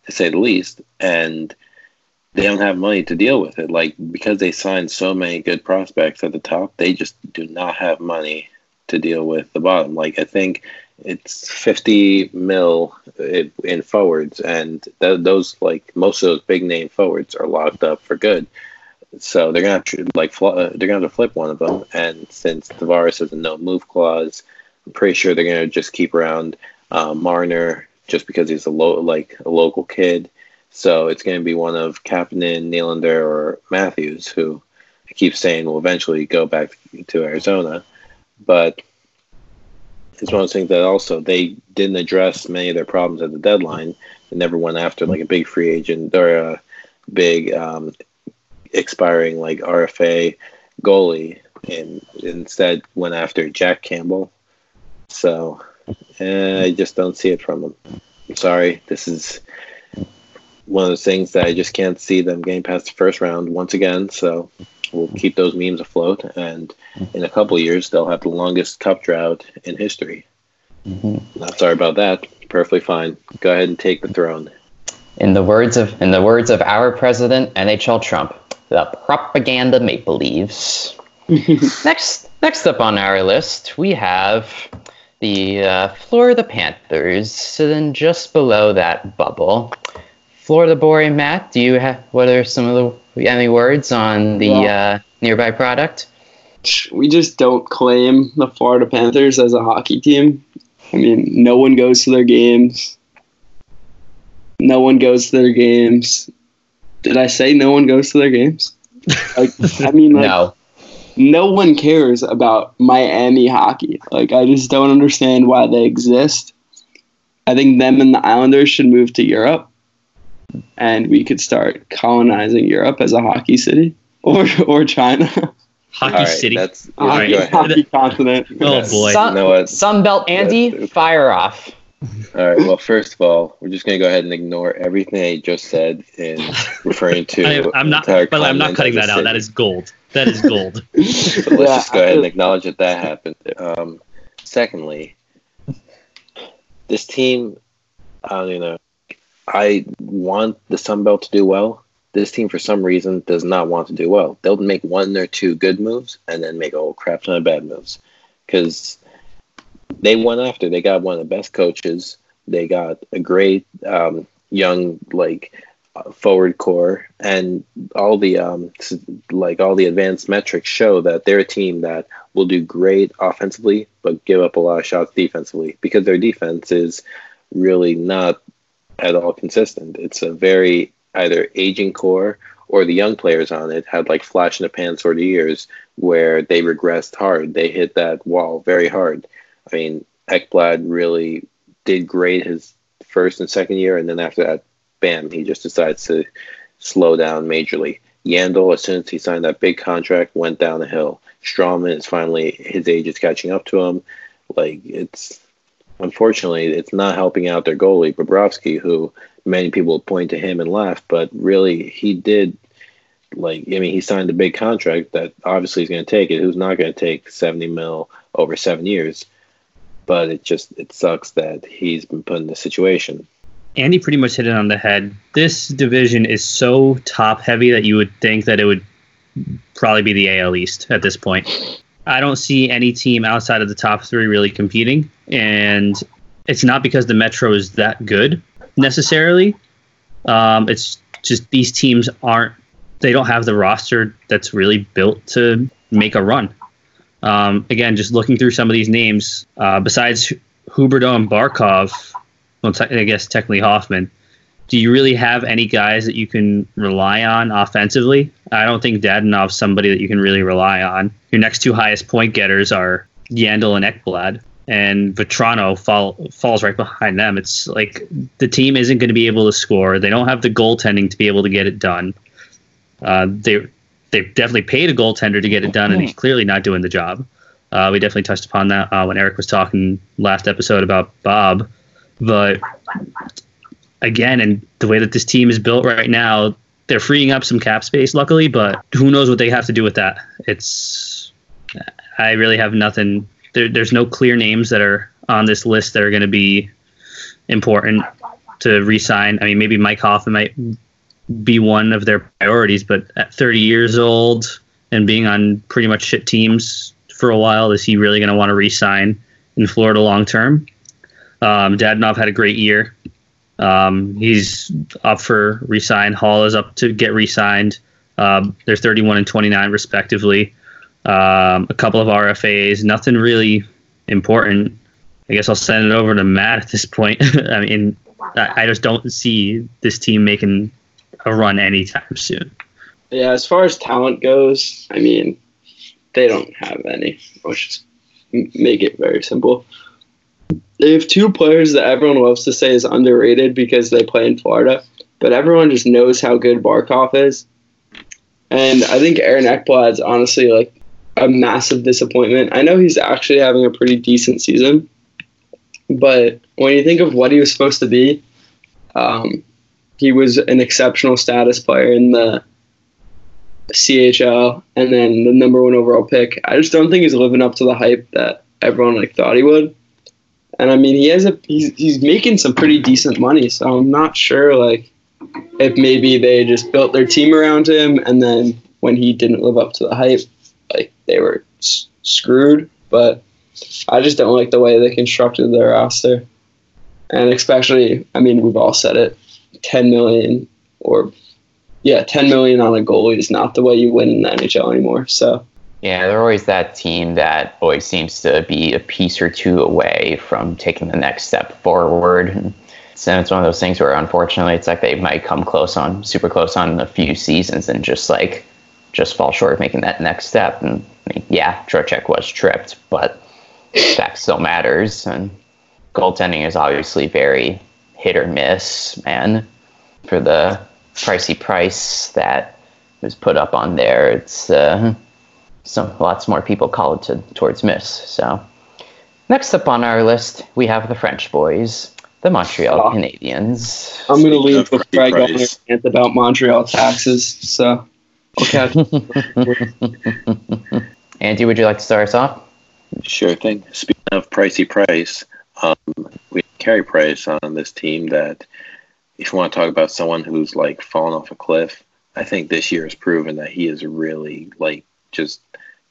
to say the least. And they don't have money to deal with it. Like because they signed so many good prospects at the top, they just do not have money to deal with the bottom. Like I think it's 50 mil in forwards, and th- those like most of those big name forwards are locked up for good. So they're gonna have to like fl- uh, they're gonna have to flip one of them. And since Tavares has a no move clause, I'm pretty sure they're gonna just keep around uh, Marner just because he's a low like a local kid. So it's going to be one of Kapanen, Nylander, or Matthews, who I keep saying will eventually go back to Arizona. But it's one of those things that also they didn't address many of their problems at the deadline. They never went after like a big free agent or a big um, expiring like RFA goalie, and instead went after Jack Campbell. So eh, I just don't see it from them. Sorry. This is one of those things that I just can't see them getting past the first round once again. So we'll keep those memes afloat, and in a couple of years they'll have the longest cup drought in history. Not sorry about that. Perfectly fine. Go ahead and take the throne. In the words of in the words of our president, NHL Trump, the propaganda maple leaves. next next up on our list, we have the uh, Florida Panthers. And then just below that bubble, Florida boy Matt. Do you have what are some of the any words on the Yeah. uh, nearby product? We just don't claim the Florida Panthers as a hockey team. I mean, no one goes to their games. No one goes to their games. Did I say no one goes to their games? Like, I mean, like, no. no one cares about Miami hockey. Like, I just don't understand why they exist. I think them and the Islanders should move to Europe, and we could start colonizing Europe as a hockey city, or or China, Hockey All right, City. That's a hockey, go ahead. hockey continent. Oh boy. Sun, You know what? Sunbelt Andy, That's- fire off. All right. Well, first of all, we're just going to go ahead and ignore everything I just said in referring to. I, I'm not. entire By the way, I'm not cutting that out. city. That is gold. That is gold. So let's Yeah, just go ahead and acknowledge that that happened. Um, secondly, this team, I don't even know. I want the Sun Belt to do well. This team, for some reason, does not want to do well. They'll make one or two good moves and then make a whole crap ton of bad moves because they went after. They got one of the best coaches. They got a great um, young, like forward core, and all the um, like all the advanced metrics show that they're a team that will do great offensively, but give up a lot of shots defensively because their defense is really not at all consistent. It's a very either aging core or the young players on it had like flash in the pan sort of years where they regressed hard. They hit that wall very hard. I mean, Ekblad really did great his first and second year, and then after that, bam, he just decides to slow down majorly. Yandle, as soon as he signed that big contract, went down the hill. Stralman is finally his age is catching up to him. Like it's unfortunately it's not helping out their goalie Bobrovsky, who many people point to him and laugh, but really he did like I mean he signed a big contract that obviously he's going to take it. Who's not going to take seventy mil over seven years? But it just it sucks that he's been put in this situation. Andy pretty much hit it on the head. This division is so top heavy that you would think that it would probably be the AL East at this point. I don't see any team outside of the top three really competing, and it's not because the Metro is that good necessarily. Um, it's just these teams aren't. They don't have the roster that's really built to make a run. Um, again, just looking through some of these names, uh, besides Huberdeau and Barkov, well, te- I guess technically Hoffman, do you really have any guys that you can rely on offensively? I don't think Dadonov's somebody that you can really rely on. Your next two highest point getters are Yandle and Ekblad, and Vatrano fall, falls right behind them. It's like the team isn't going to be able to score. They don't have the goaltending to be able to get it done. Uh, they they definitely paid a goaltender to get it done, and he's clearly not doing the job. Uh, we definitely touched upon that uh, when Eric was talking last episode about Bob, but again, and the way that this team is built right now, they're freeing up some cap space, luckily, but who knows what they have to do with that? It's, I really have nothing. There, there's no clear names that are on this list that are going to be important to re-sign. I mean, maybe Mike Hoffman might be one of their priorities, but at 30 years old and being on pretty much shit teams for a while, is he really going to want to re-sign in Florida long term? Um, Dadonov had a great year. Um, he's up for resign. Hall is up to get re-signed. Um, they're 31 and 29 respectively. Um, a couple of RFAs. Nothing really important. I guess I'll send it over to Matt at this point. I mean, I just don't see this team making a run anytime soon. Yeah, as far as talent goes, I mean, they don't have any. Let's just make it very simple they have two players that everyone loves to say is underrated because they play in Florida, but everyone just knows how good Barkov is. And I think Aaron Ekblad's honestly like a massive disappointment. I know he's actually having a pretty decent season, but when you think of what he was supposed to be, um, he was an exceptional status player in the CHL and then the number one overall pick. I just don't think he's living up to the hype that everyone like thought he would. And I mean, he has a he's he's making some pretty decent money. So I'm not sure like if maybe they just built their team around him, and then when he didn't live up to the hype, like they were s- screwed. But I just don't like the way they constructed their roster, and especially, I mean, we've all said it, 10 million or yeah, 10 million on a goalie is not the way you win in the NHL anymore. So yeah, they're always that team that always seems to be a piece or two away from taking the next step forward. And it's one of those things where unfortunately it's like they might come close on super close on a few seasons and just like just fall short of making that next step. And I mean, yeah, Trocheck was tripped, but that still matters. And goaltending is obviously very hit or miss, man. For the pricey price that was put up on there, it's uh, some lots more people called to towards Miss. So next up on our list, we have the French boys, the Montreal oh. Canadiens. I'm going to leave before I go and rant about Montreal taxes. So okay. Andy, would you like to start us off? Sure thing. Speaking of pricey price, um, we Carey Price on this team that if you want to talk about someone who's like fallen off a cliff, I think this year has proven that he is really like just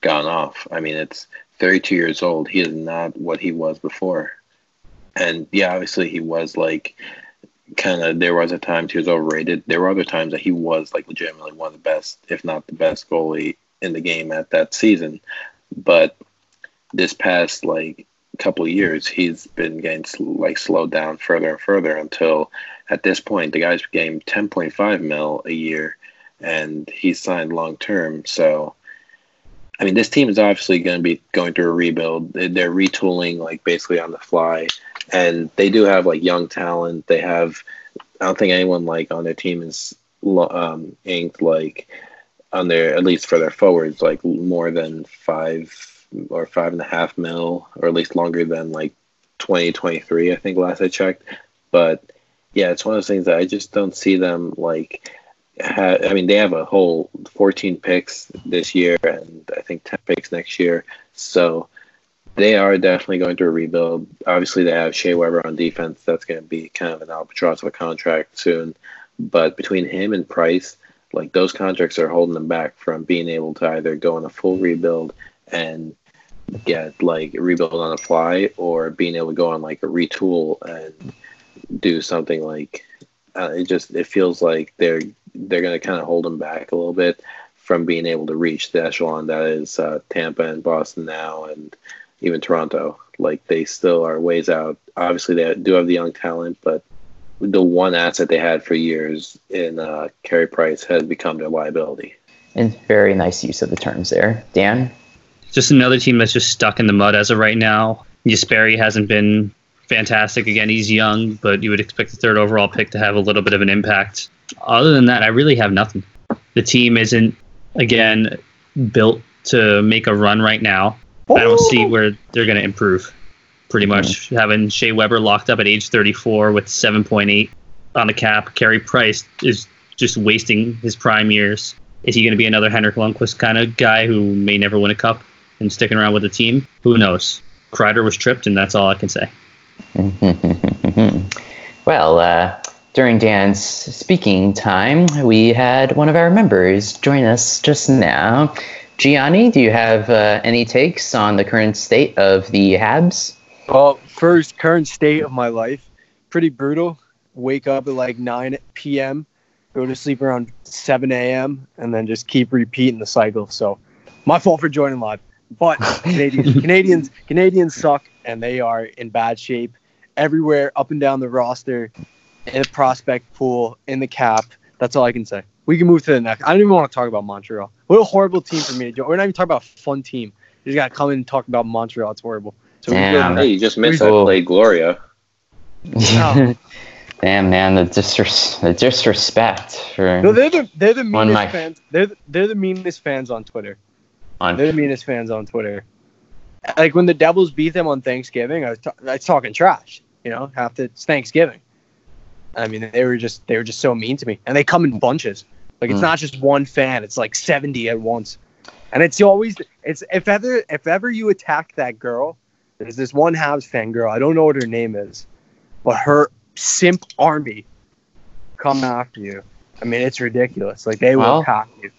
gone off. I mean, it's 32 years old. He is not what he was before. And yeah, obviously he was like kind of there was a time he was overrated. There were other times that he was like legitimately one of the best, if not the best goalie in the game at that season. But this past like couple years, he's been getting like slowed down further and further until at this point the guy's getting 10.5 mil a year, and he's signed long term. So. I mean, this team is obviously going to be going through a rebuild. They're retooling, like basically on the fly and they do have like young talent. They have, I don't think anyone like on their team is um, inked like on their at least for their forwards like more than five or five and a half mil or at least longer than like 2023 I think last I checked. But yeah, it's one of those things that I just don't see them like. I mean, they have a whole 14 picks this year and I think 10 picks next year. So they are definitely going a rebuild. Obviously, they have Shea Weber on defense. That's going to be kind of an albatross of a contract soon. But between him and Price, like those contracts are holding them back from being able to either go on a full rebuild and get like rebuild on the fly, or being able to go on like a retool and do something like uh, it just it feels like they're they're going to kind of hold them back a little bit from being able to reach the echelon that is uh, Tampa and Boston now and even Toronto. Like they still are ways out. Obviously, they do have the young talent, but the one asset they had for years in uh, Carey Price has become their liability. And very nice use of the terms there, Dan. Just another team that's just stuck in the mud as of right now. Jesperi hasn't been fantastic. Again, he's young, but you would expect the third overall pick to have a little bit of an impact. Other than that, I really have nothing. The team isn't, again, built to make a run right now. I don't see where they're going to improve. Pretty much mm-hmm. having Shea Weber locked up at age 34 with 7.8 on the cap. Carey Price is just wasting his prime years. Is he going to be another Henrik Lundqvist kind of guy who may never win a cup and sticking around with the team? Who knows? Kreider was tripped, and that's all I can say. well, uh, during Dan's speaking time, we had one of our members join us just now. Gianni, do you have uh, any takes on the current state of the Habs? Well, first, current state of my life, pretty brutal. Wake up at like 9 p.m., go to sleep around 7 a.m., and then just keep repeating the cycle. So, my fault for joining live. But Canadians, Canadians, Canadians suck, and they are in bad shape everywhere, up and down the roster, in the prospect pool, in the cap. That's all I can say. We can move to the next. I don't even want to talk about Montreal. What a horrible team for me to join. We're not even talking about a fun team. You just got to come in and talk about Montreal. It's horrible. So Damn. Hey, you just missed oh. I played Gloria. Oh. Damn, man, the, disres- the disrespect for. No, they're the they're the meanest my... fans. They're the, they're the meanest fans on Twitter. On... They're the meanest fans on Twitter. Like when the Devils beat them on Thanksgiving, I was, I was talking trash. You know, half the it's Thanksgiving. I mean, they were just they were just so mean to me, and they come in bunches. Like it's mm. not just one fan; it's like seventy at once. And it's always it's if ever if ever you attack that girl, there's this one Habs fan girl. I don't know what her name is, but her simp army come after you. I mean, it's ridiculous. Like they well, will attack you.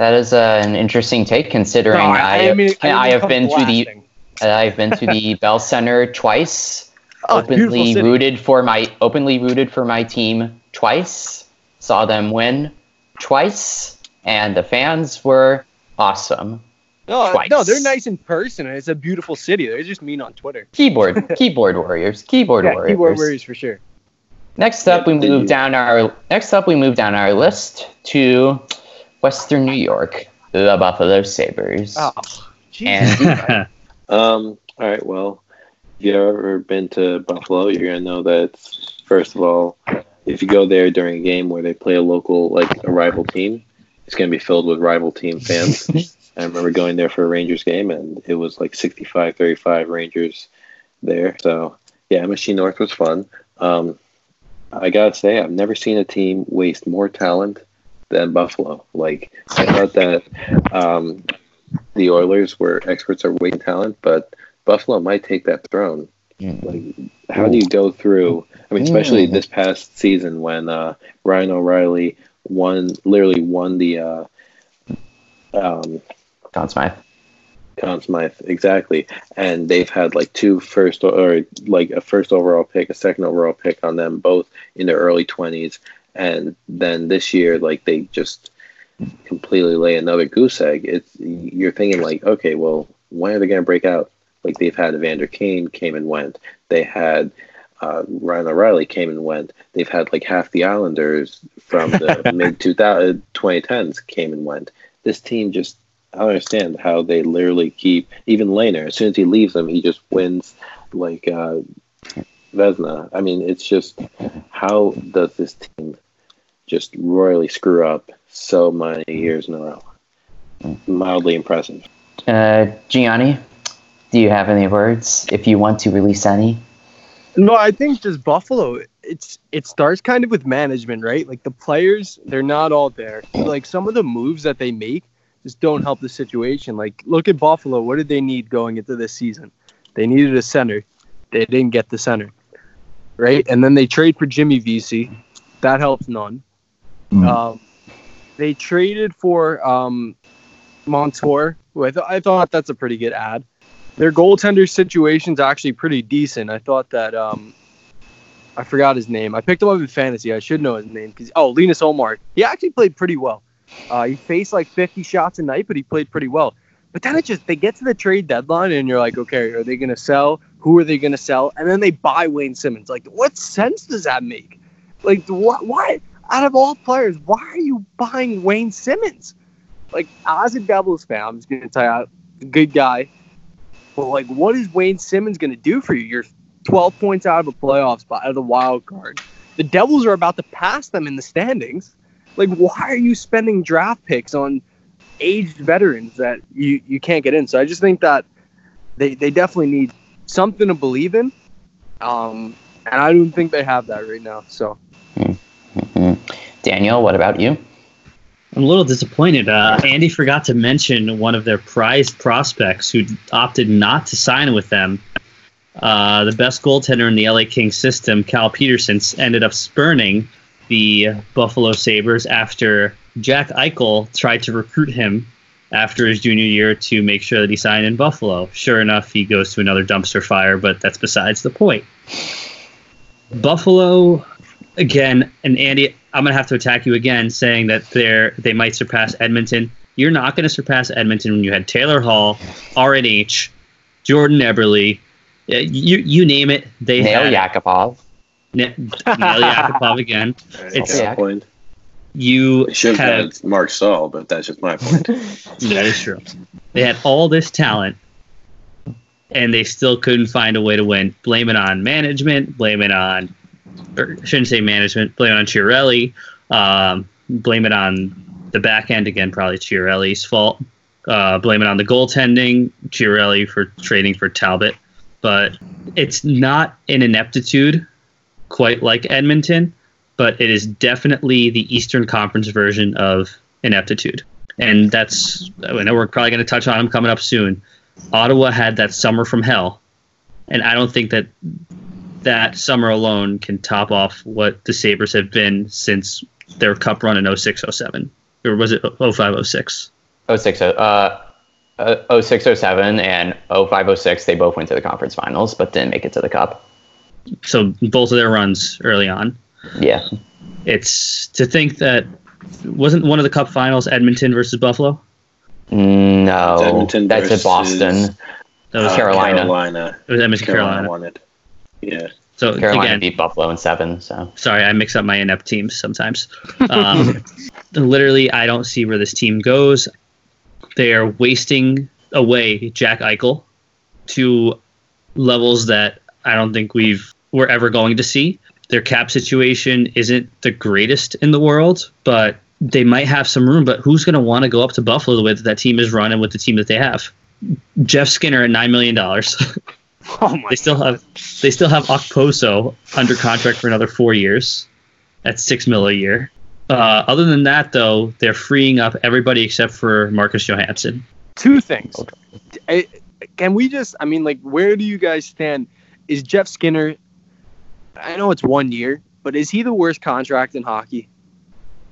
That is uh, an interesting take, considering no, I, I, I, mean, I, I have been blasting. to the uh, I've been to the Bell Center twice. Oh, openly rooted for my openly rooted for my team twice. Saw them win twice, and the fans were awesome. No, twice. no, they're nice in person, and it's a beautiful city. They're just mean on Twitter. Keyboard, keyboard warriors, keyboard yeah, warriors. Keyboard warriors for sure. Next up, we move down our next up we move down our list to Western New York, the Buffalo Sabres. Oh, and um, all right, well, if you've ever been to Buffalo, you're gonna know that first of all, if you go there during a game where they play a local, like a rival team, it's going to be filled with rival team fans. I remember going there for a Rangers game, and it was like 65 35 Rangers there. So, yeah, MSG North was fun. Um, I got to say, I've never seen a team waste more talent than Buffalo. Like, I thought that um, the Oilers were experts at wasting talent, but Buffalo might take that throne. Like, how do you go through? I mean, especially this past season when uh, Ryan O'Reilly won, literally won the uh, um, Conn Smythe. Conn Smythe, exactly. And they've had like two first or like a first overall pick, a second overall pick on them, both in their early twenties. And then this year, like they just completely lay another goose egg. It's you're thinking like, okay, well, when are they going to break out? Like they've had Evander Kane came and went. They had uh, Ryan O'Reilly came and went. They've had like half the Islanders from the mid 2010s came and went. This team just I don't understand how they literally keep even Lehner. As soon as he leaves them, he just wins like uh, Vezina. I mean, it's just how does this team just royally screw up so many years in a row? Mildly impressive. Uh, Gianni, do you have any words? If you want to release any. No, I think just Buffalo. It's it starts kind of with management, right? Like the players, they're not all there. Like some of the moves that they make just don't help the situation. Like, look at Buffalo. What did they need going into this season? They needed a center. They didn't get the center, right? And then they trade for Jimmy Vesey. That helps none. Mm. Um, they traded for um, Montour, who I, th- I thought that's a pretty good ad. Their goaltender situation's actually pretty decent. I thought that um, I forgot his name. I picked him up in fantasy. I should know his name because oh, Linus Ullmark. He actually played pretty well. Uh, he faced like 50 shots a night, but he played pretty well. But then it just they get to the trade deadline and you're like, okay, are they going to sell? Who are they going to sell? And then they buy Wayne Simmonds. Like, what sense does that make? Like? Why? Out of all players, why are you buying Wayne Simmonds? Like, as a Devils fan, I'm just going to tell you, a good guy. But like, what is Wayne Simmonds going to do for you? You're 12 points out of a playoff spot, out of the wild card. The Devils are about to pass them in the standings. Like, why are you spending draft picks on aged veterans that you, you can't get in? So I just think that they, they definitely need something to believe in. Um, and I don't think they have that right now. So, mm-hmm. Daniel, what about you? I'm a little disappointed. Uh, Andy forgot to mention one of their prized prospects who opted not to sign with them. Uh, the best goaltender in the LA Kings system, Cal Petersen, ended up spurning the Buffalo Sabres after Jack Eichel tried to recruit him after his junior year to make sure that he signed in Buffalo. Sure enough, he goes to another dumpster fire, but that's besides the point. Buffalo, again, and Andy, I'm gonna have to attack you again, saying that they're they might surpass Edmonton. You're not gonna surpass Edmonton when you had Taylor Hall, RNH, Jordan Eberle, uh, you you name it. They Nail had Yakupov. Nail Yakupov again. It's a point. You should have had Marc Staal, but that's just my point. that is true. They had all this talent, and they still couldn't find a way to win. Blame it on management. Blame it on, or I shouldn't say management. Blame it on Chiarelli. Um, blame it on the back end again. Probably Chiarelli's fault. Uh, blame it on the goaltending. Chiarelli for trading for Talbot, but it's not an ineptitude quite like Edmonton, but it is definitely the Eastern Conference version of ineptitude. And that's, I know we're probably going to touch on them coming up soon. Ottawa had that summer from hell. And I don't think that that summer alone can top off what the Sabres have been since their cup run in 06 07. Or was it 05 06? 06, uh, uh, 06 07 and 05 06, they both went to the conference finals, but didn't make it to the cup so both of their runs early on. Yeah. It's to think that wasn't one of the cup finals Edmonton versus Buffalo? No. Edmonton that's at Boston. That was uh, Carolina. Carolina. It was Edmonton Carolina. Carolina. Won Yeah. So Carolina again, beat Buffalo in seven. So sorry, I mix up my inept teams sometimes. Um, literally, I don't see where this team goes. They are wasting away Jack Eichel to levels that I don't think we've we're ever going to see. Their cap situation isn't the greatest in the world, but they might have some room. But who's going to want to go up to Buffalo the way that that team is running with the team that they have? Jeff Skinner at nine million dollars. oh they still God. have they still have Okposo under contract for another four years at six mil a year. Uh, other than that, though, they're freeing up everybody except for Marcus Johansson. Two things. I, can we just? I mean, like, where do you guys stand? is Jeff Skinner? I know it's one year, but is he the worst contract in hockey?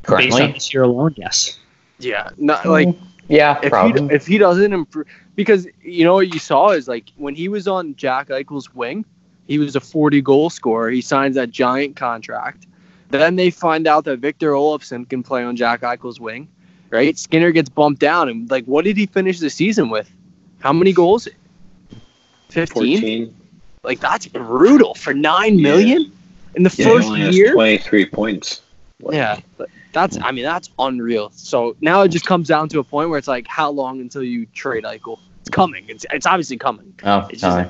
Currently? Based on this year alone, yes. Yeah, not like Yeah, if probably. he if he doesn't improve, because you know what you saw is like when he was on Jack Eichel's wing, he was a 40 goal scorer. He signs that giant contract. Then they find out that Victor Olofsson can play on Jack Eichel's wing, right? Skinner gets bumped down, and like, what did he finish the season with? How many goals? 15? 14. Like that's brutal for nine Yeah. million in the Yeah, he first only has year. 23 points. Like, Yeah, but that's I mean that's unreal. So now it just comes down to a point where it's like, how long until you trade Eichel? It's coming. It's it's obviously coming. oh, It's just- sorry.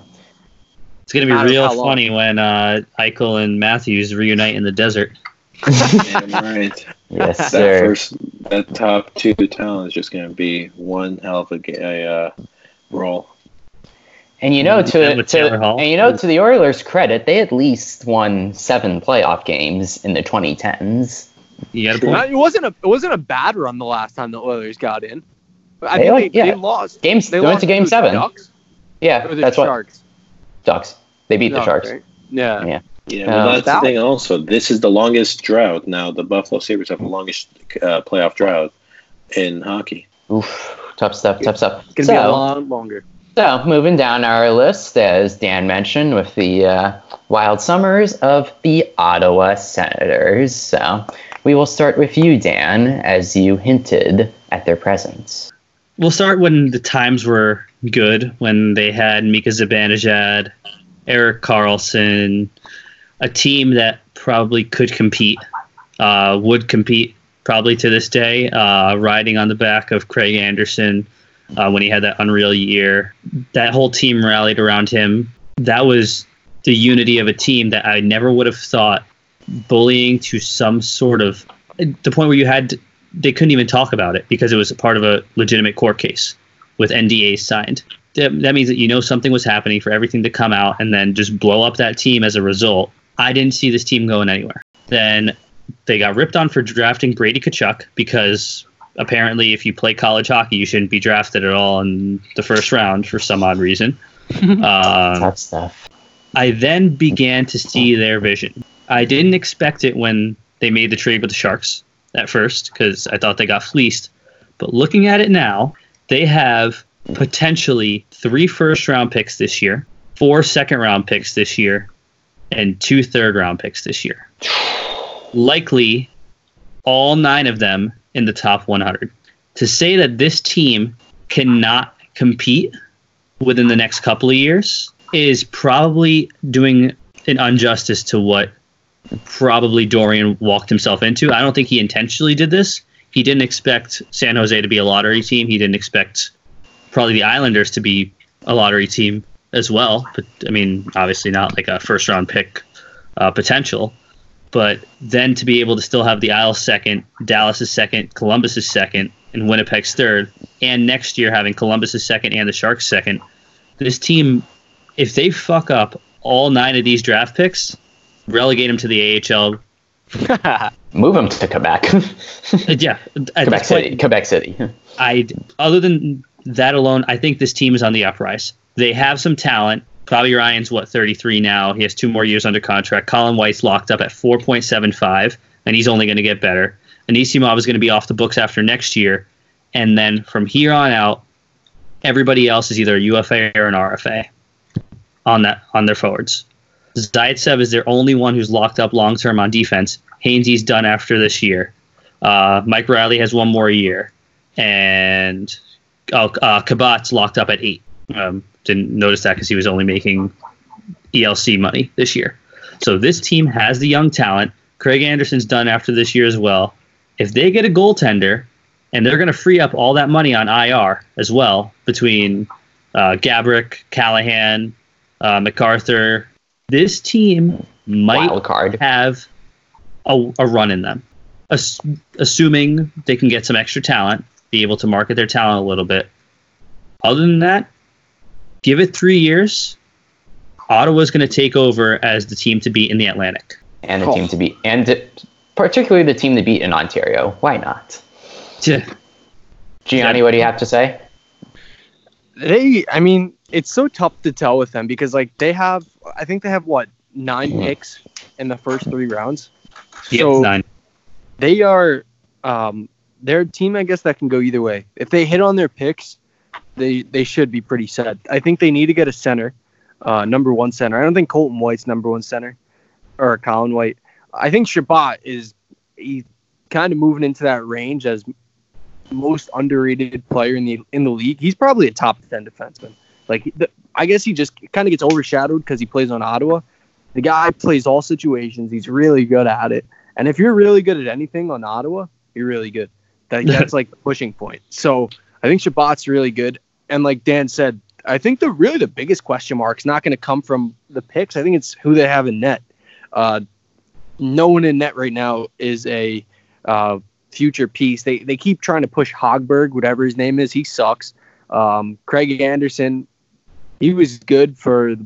It's gonna be real funny when uh, Eichel and Matthews reunite in the desert. Damn right. yes, that sir. first, that top two talent is just going to be one hell of a, ga- a uh, role. And you know, to, with to Taylor and you know, to the Oilers' credit, they at least won seven playoff games in the 2010s. You got a point. It wasn't a it wasn't a bad run the last time the Oilers got in. I They think like- they, yeah. they lost. Games They they went to Game the Seven. Ducks Yeah, or the that's what Sharks. Ducks. They beat the Sharks. right? Yeah. Yeah. Yeah, well, Uh, that's that- the thing. Also, this is the longest drought. Now, the Buffalo Sabres have the longest uh, playoff drought in hockey. Oof, tough stuff. Tough stuff. It's gonna be a lot longer. So moving down our list, as Dan mentioned, with the uh, wild summers of the Ottawa Senators. So we will start with you, Dan, as you hinted at their presence. We'll start when the times were good, when they had Mika Zibanejad, Erik Karlsson, a team that probably could compete, uh, would compete probably to this day, uh, riding on the back of Craig Anderson uh, when he had that unreal year. That whole team rallied around him. That was the unity of a team that I never would have thought bullying to some sort of the point where you had they couldn't even talk about it because it was part of a legitimate court case with NDAs signed. That, that means that you know something was happening for everything to come out and then just blow up that team as a result. I didn't see this team going anywhere. Then they got ripped on for drafting Brady Tkachuk because apparently if you play college hockey, you shouldn't be drafted at all in the first round for some odd reason. um, Tough stuff. I then began to see their vision. I didn't expect it when they made the trade with the Sharks at first because I thought they got fleeced. But looking at it now, they have potentially three first round picks this year, four second round picks this year, and two third round picks this year. Likely all nine of them in the top 100. To say that this team cannot compete within the next couple of years is probably doing an injustice to what probably Dorion walked himself into. I don't think he intentionally did this. He didn't expect San Jose to be a lottery team. He didn't expect probably the Islanders to be a lottery team as well. But I mean, obviously not like a first round pick uh, potential. But then to be able to still have the Isles second, Dallas is second, Columbus is second, and Winnipeg's third, and next year having Columbus is second and the Sharks second, this team, if they fuck up all nine of these draft picks, relegate them to the AHL. Move them to Quebec. uh, Yeah, Quebec this point, City. Quebec City. I other than that alone, I think this team is on the uprise. They have some talent. Bobby Ryan's what 33 now. He has two more years under contract. Colin White's locked up at 4.75, and he's only going to get better. Anisimov is going to be off the books after next year, and then from here on out, everybody else is either a UFA or an RFA on that on their forwards. Zaitsev is their only one who's locked up long term on defense. Hainsey's done after this year. Uh, Mike Reilly has one more year, and oh, uh, Chabot's locked up at eight. Um, didn't notice that because he was only making ELC money this year. So this team has the young talent. Craig Anderson's done after this year as well. If they get a goaltender, and they're going to free up all that money on IR as well between uh, Gaborik, Callahan, uh, MacArthur. This team might have a, a run in them, Ass- assuming they can get some extra talent, be able to market their talent a little bit. Other than that, give it three years. Ottawa's going to take over as the team to beat in the Atlantic. And the Oh. team to beat. And particularly the team to beat in Ontario. Why not? Yeah. Gianni, what do you have to say? they i mean it's so tough to tell with them because like they have i think they have what nine Mhm. picks in the first three rounds Yeah, so nine. they are um they're a team, I guess, that can go either way. If they hit on their picks, they they should be pretty set. I think they need to get a center, uh, number one center. I don't think Colton White's number one center, or Colin White. I think Chabot is he kind of moving into that range as most underrated player in the in the league. He's probably a top ten defenseman. Like the, I guess he just kind of gets overshadowed because he plays on Ottawa. The guy plays all situations. He's really good at it. And if you're really good at anything on Ottawa, you're really good. That, that's like the pushing point. So I think Chabot's really good. And like Dan said, I think the really the biggest question mark is not going to come from the picks. I think it's who they have in net. Uh, no one in net right now is a uh, future piece. They they keep trying to push Hogberg, whatever his name is. He sucks. Um, Craig Anderson, he was good for you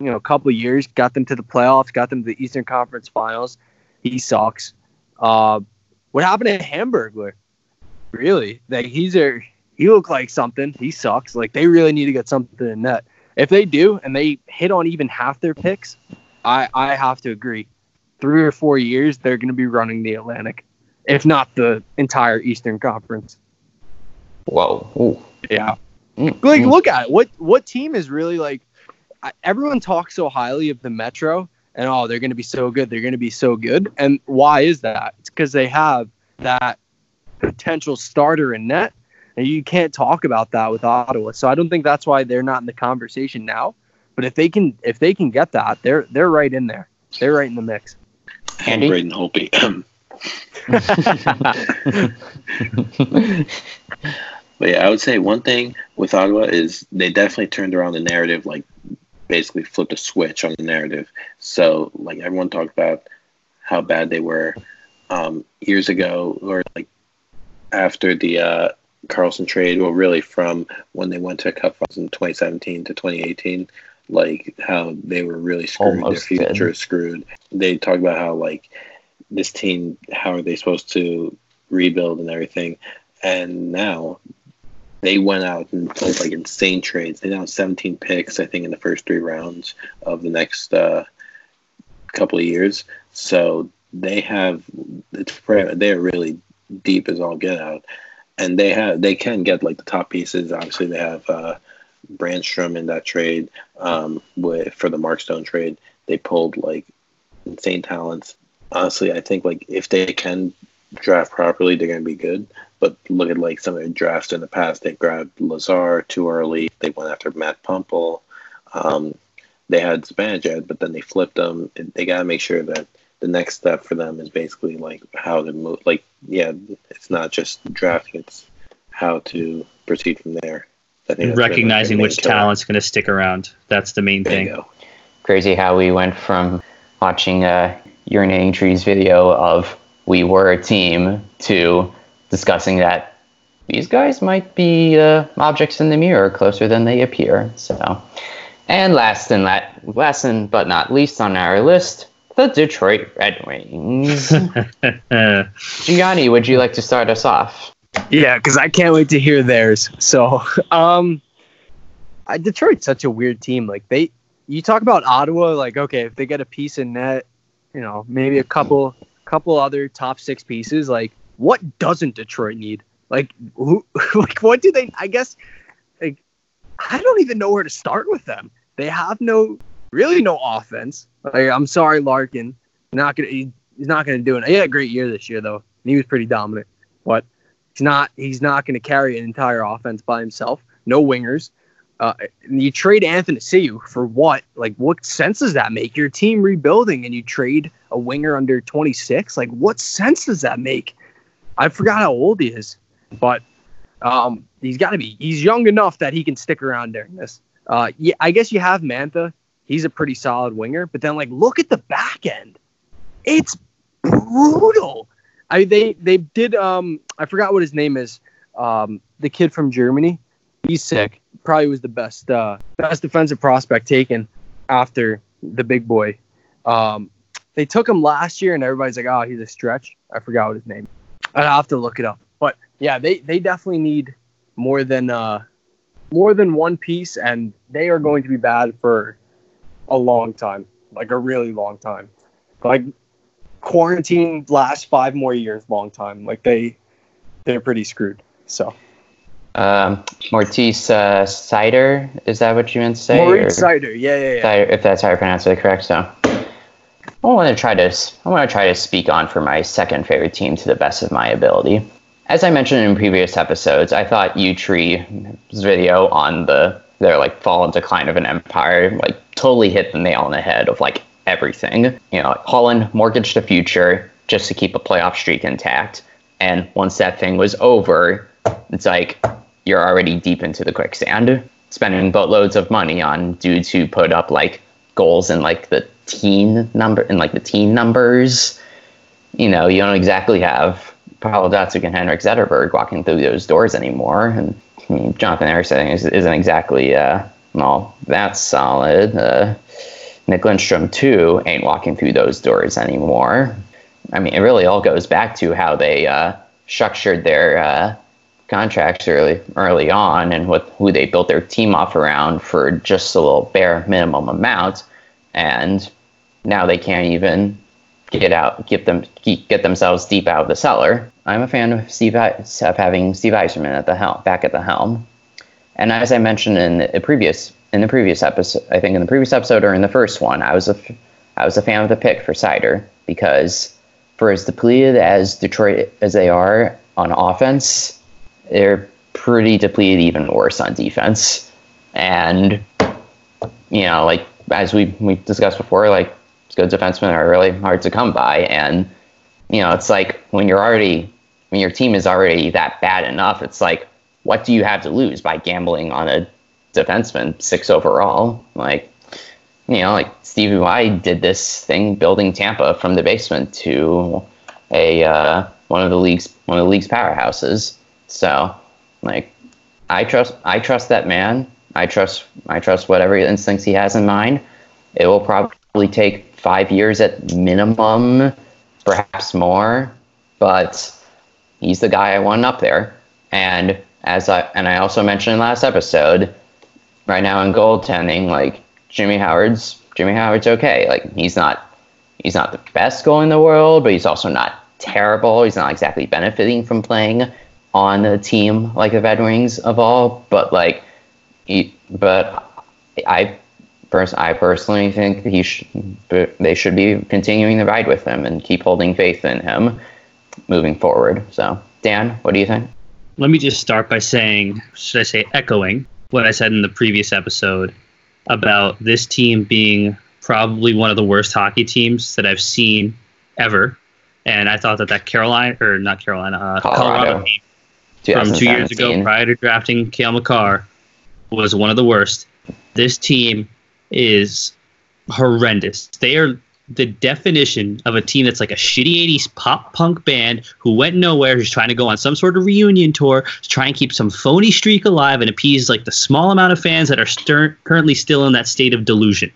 know a couple of years. Got them to the playoffs. Got them to the Eastern Conference Finals. He sucks. Uh, what happened to Hamburglar? Really? Like he's a he looked like something. He sucks. Like they really need to get something in net. If they do and they hit on even half their picks, I I have to agree. Three or four years, they're going to be running the Atlantic, if not the entire Eastern Conference. Whoa! Ooh. Yeah. Mm-hmm. Like, look at it. What what team is really like? Everyone talks so highly of the Metro, and oh, they're going to be so good. They're going to be so good. And why is that? It's because they have that potential starter in net and you can't talk about that with Ottawa. So I don't think that's why they're not in the conversation now. But if they can if they can get that, they're they're right in there. They're right in the mix. And Braden Holtby. but yeah, I would say one thing with Ottawa is they definitely turned around the narrative, like basically flipped a switch on the narrative. So like everyone talked about how bad they were um, years ago, or like after the uh, Karlsson trade, well, really from when they went to a Cup Finals in 2017 to 2018, like how they were really screwed, Almost their future is screwed. They talk about how like this team, how are they supposed to rebuild and everything, and now they went out and pulled like insane trades. They now 17 picks, I think, in the first three rounds of the next uh, couple of years. So they have it's they're really deep as all get out and they have they can get like the top pieces. Obviously, they have uh, Brannstrom in that trade um, with for the Mark Stone trade. They pulled like insane talents. Honestly, I think like if they can draft properly, they're going to be good. But look at like some of the drafts in the past. They grabbed Lazar too early. They went after Matt Puempel. Um, they had Zibanejad, but then they flipped them. They got to make sure that the next step for them is basically like how to move. Like, yeah, it's not just drafting; it's how to proceed from there. recognizing which killer. talent's going to stick around. That's the main there thing. Crazy how we went from watching a urinating trees video of we were a team to discussing that these guys might be uh, objects in the mirror closer than they appear. So, and last and la- last and but not least on our list, the Detroit Red Wings. Gianni, would you like to start us off? Yeah, because I can't wait to hear theirs. So, um, I, Detroit's such a weird team. Like they, you talk about Ottawa, like okay, if they get a piece in net, you know, maybe a couple, couple other top six pieces. Like, what doesn't Detroit need? Like, who, like what do they? I guess, like, I don't even know where to start with them. They have no really no offense. Like, I'm sorry, Larkin. Not gonna. He, he's not gonna do it. He had a great year this year though. And he was pretty dominant. But he's not. He's not gonna carry an entire offense by himself. No wingers. Uh, you trade Athanasiu for what? Like, what sense does that make? Your team rebuilding, and you trade a winger under 26. Like, what sense does that make? I forgot how old he is, but um, he's got to be. He's young enough that he can stick around during this. Uh, yeah, I guess you have Mantha he's a pretty solid winger. But then like look at the back end. It's brutal. I they they did um I forgot what his name is. Um the kid from Germany. He's sick. Probably was the best uh best defensive prospect taken after the big boy. Um they took him last year and everybody's like, oh, he's a stretch. I forgot what his name. I'd have to look it up. But yeah, they, they definitely need more than uh more than one piece and they are going to be bad for a long time, like a really long time. Like quarantine lasts five more years, long time. Like they they're pretty screwed. So. Um, Moritz uh, Seider, is that what you meant to say? Seider, yeah, yeah, yeah. Seider, if that's how I pronounce it correct. So, I want to try to I want to try to speak on for my second favorite team to the best of my ability. As I mentioned in previous episodes, I thought U-Tree's video on the their like fall and decline of an empire like totally hit the nail on the head of like everything. You know, like Holland mortgaged the future just to keep a playoff streak intact, and once that thing was over, it's like you're already deep into the quicksand, spending boatloads of money on dudes who put up like goals in like the teen number in like the teen numbers. You know, you don't exactly have Pavel Datsyuk and Henrik Zetterberg walking through those doors anymore. And I mean, Jonathan Ericsson is, not exactly uh, well, that's solid. Uh, Nick Lindstrom too ain't walking through those doors anymore. I mean, it really all goes back to how they uh, structured their uh, contracts early early on and with who they built their team off around for just a little bare minimum amount and now they can't even get out get them get themselves deep out of the cellar i'm a fan of steve of having steve Yzerman at the helm back at the helm and as i mentioned in the previous in the previous episode i think in the previous episode or in the first one i was a i was a fan of the pick for Seider because for as depleted as detroit as they are on offense they're pretty depleted, even worse on defense. And you know, like as we we discussed before, like good defensemen are really hard to come by. And you know, it's like when you're already when your team is already that bad enough, it's like what do you have to lose by gambling on a defenseman six overall? Like you know, like Stevie Y did this thing building Tampa from the basement to a uh, one of the league's one of the league's powerhouses. So, like, I trust I trust that man. I trust I trust whatever instincts he has in mind. It will probably take five years at minimum, perhaps more, but he's the guy I want up there. And as I and I also mentioned in last episode, right now in goaltending, like Jimmy Howard's Jimmy Howard's okay. Like he's not he's not the best goal in the world, but he's also not terrible. He's not exactly benefiting from playing on a team like the Red Wings of all, but like, he, but I, I personally think he sh- they should be continuing the ride with him and keep holding faith in him moving forward. So, Dan, what do you think? Let me just start by saying, should I say, echoing what I said in the previous episode about this team being probably one of the worst hockey teams that I've seen ever. And I thought that that Carolina or not Carolina, uh, Colorado. Colorado from two years ago prior to drafting Cale Makar was one of the worst. This team is horrendous. They are the definition of a team that's like a shitty 80s pop punk band who went nowhere, who's trying to go on some sort of reunion tour to try and keep some phony streak alive and appease like the small amount of fans that are currently still in that state of delusion.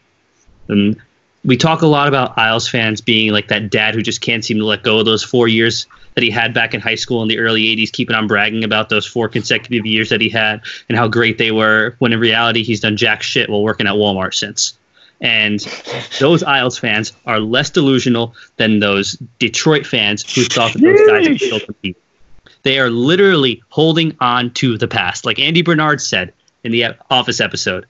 And we talk a lot about Isles fans being like that dad who just can't seem to let go of those four years that he had back in high school in the early 80s, keeping on bragging about those four consecutive years that he had and how great they were, when in reality, he's done jack shit while working at Walmart since. And those Isles fans are less delusional than those Detroit fans who thought that those guys would still compete. They are literally holding on to the past. Like Andy Bernard said in the Office episode,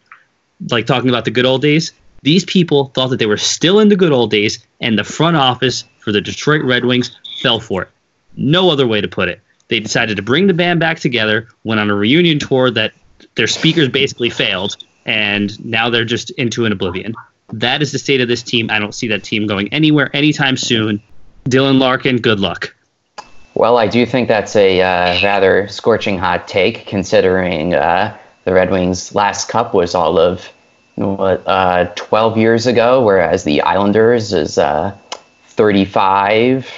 like talking about the good old days. These people thought that they were still in the good old days, and the front office for the Detroit Red Wings fell for it. No other way to put it. They decided to bring the band back together, went on a reunion tour that their speakers basically failed, and now they're just into an oblivion. That is the state of this team. I don't see that team going anywhere anytime soon. Dylan Larkin, good luck. Well, I do think that's a uh, rather scorching hot take, considering uh, the Red Wings' last cup was all of what uh, 12 years ago, whereas the Islanders is uh, 35.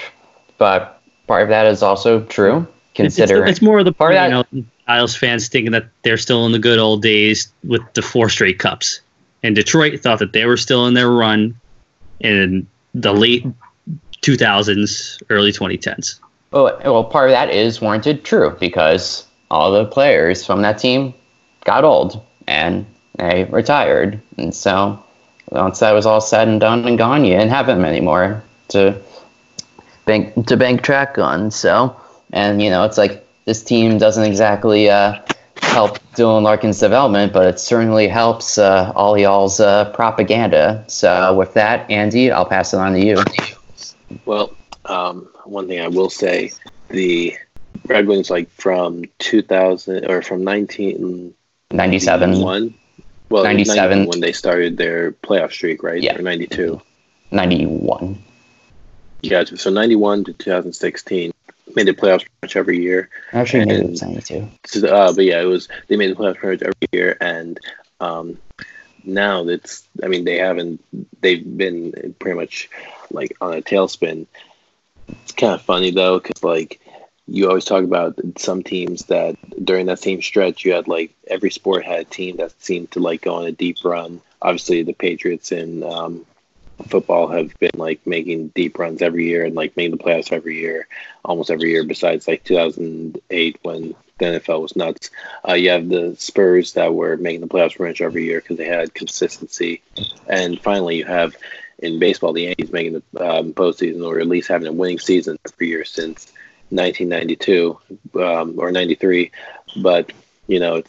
But part of that is also true. Consider it's, it's, more of the part of that. You know, Isles fans thinking that they're still in the good old days with the four straight cups, and Detroit thought that they were still in their run in the late 2000s, early 2010s. Oh, well, part of that is warranted true because all the players from that team got old and they retired, and so once that was all said and done and gone, you didn't have them anymore to bank to bank track on. So, and you know, it's like this team doesn't exactly uh, help Dylan Larkin's development, but it certainly helps uh, all y'all's uh, propaganda. So with that, Andy, I'll pass it on to you. Well, um, one thing I will say, the Red Wings, like from 2000 or from 1997, One. well, 97 when they started their playoff streak, right? Yeah. Or 92. 91. Yeah, so 91 to 2016 made the playoffs pretty much every year. Actually, maybe it was 92. Uh, but yeah, it was they made the playoffs pretty much every year, and um, now it's I mean they haven't they've been pretty much like on a tailspin. It's kind of funny though, because like you always talk about some teams that during that same stretch you had like every sport had a team that seemed to like go on a deep run. Obviously, the Patriots and um, football have been like making deep runs every year and like making the playoffs every year, almost every year. Besides like 2008 when the NFL was nuts. Uh, you have the Spurs that were making the playoffs pretty much every year because they had consistency, and finally you have in baseball the Yankees making the um, postseason or at least having a winning season every year since 1992 um, or 93. But you know,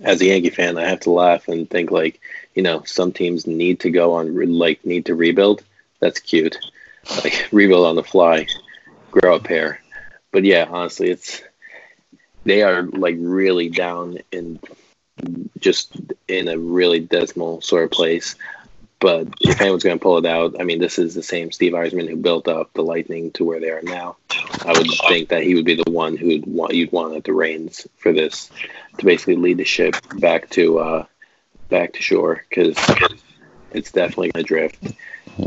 as a Yankee fan, I have to laugh and think like you know, some teams need to go on like need to rebuild. That's cute, like rebuild on the fly, grow a pair. But yeah, honestly, it's they are like really down and just in a really dismal sort of place. But if anyone's going to pull it out, I mean, this is the same Steve Yzerman who built up the Lightning to where they are now. I would think that he would be the one who'd want you'd want at the reins for this to basically lead the ship back to uh, back to shore because it's definitely going to drift.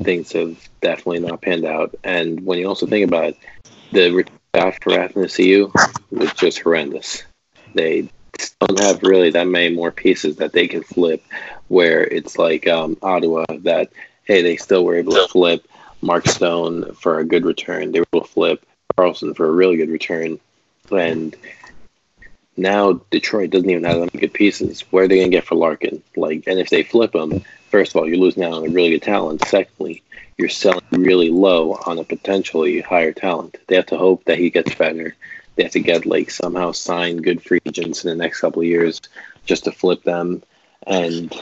Things have definitely not panned out. And when you also think about it, the draft for Athanasiu was just horrendous. They don't have really that many more pieces that they can flip where it's like um, Ottawa that, hey, they still were able to flip Mark Stone for a good return. They were able to flip Karlsson for a really good return. And now Detroit doesn't even have that good pieces. Where are they going to get for Larkin? Like, and if they flip him, first of all, you're losing out on a really good talent. Secondly, you're selling really low on a potentially higher talent. They have to hope that he gets better. They have to get like somehow sign good free agents in the next couple of years just to flip them, and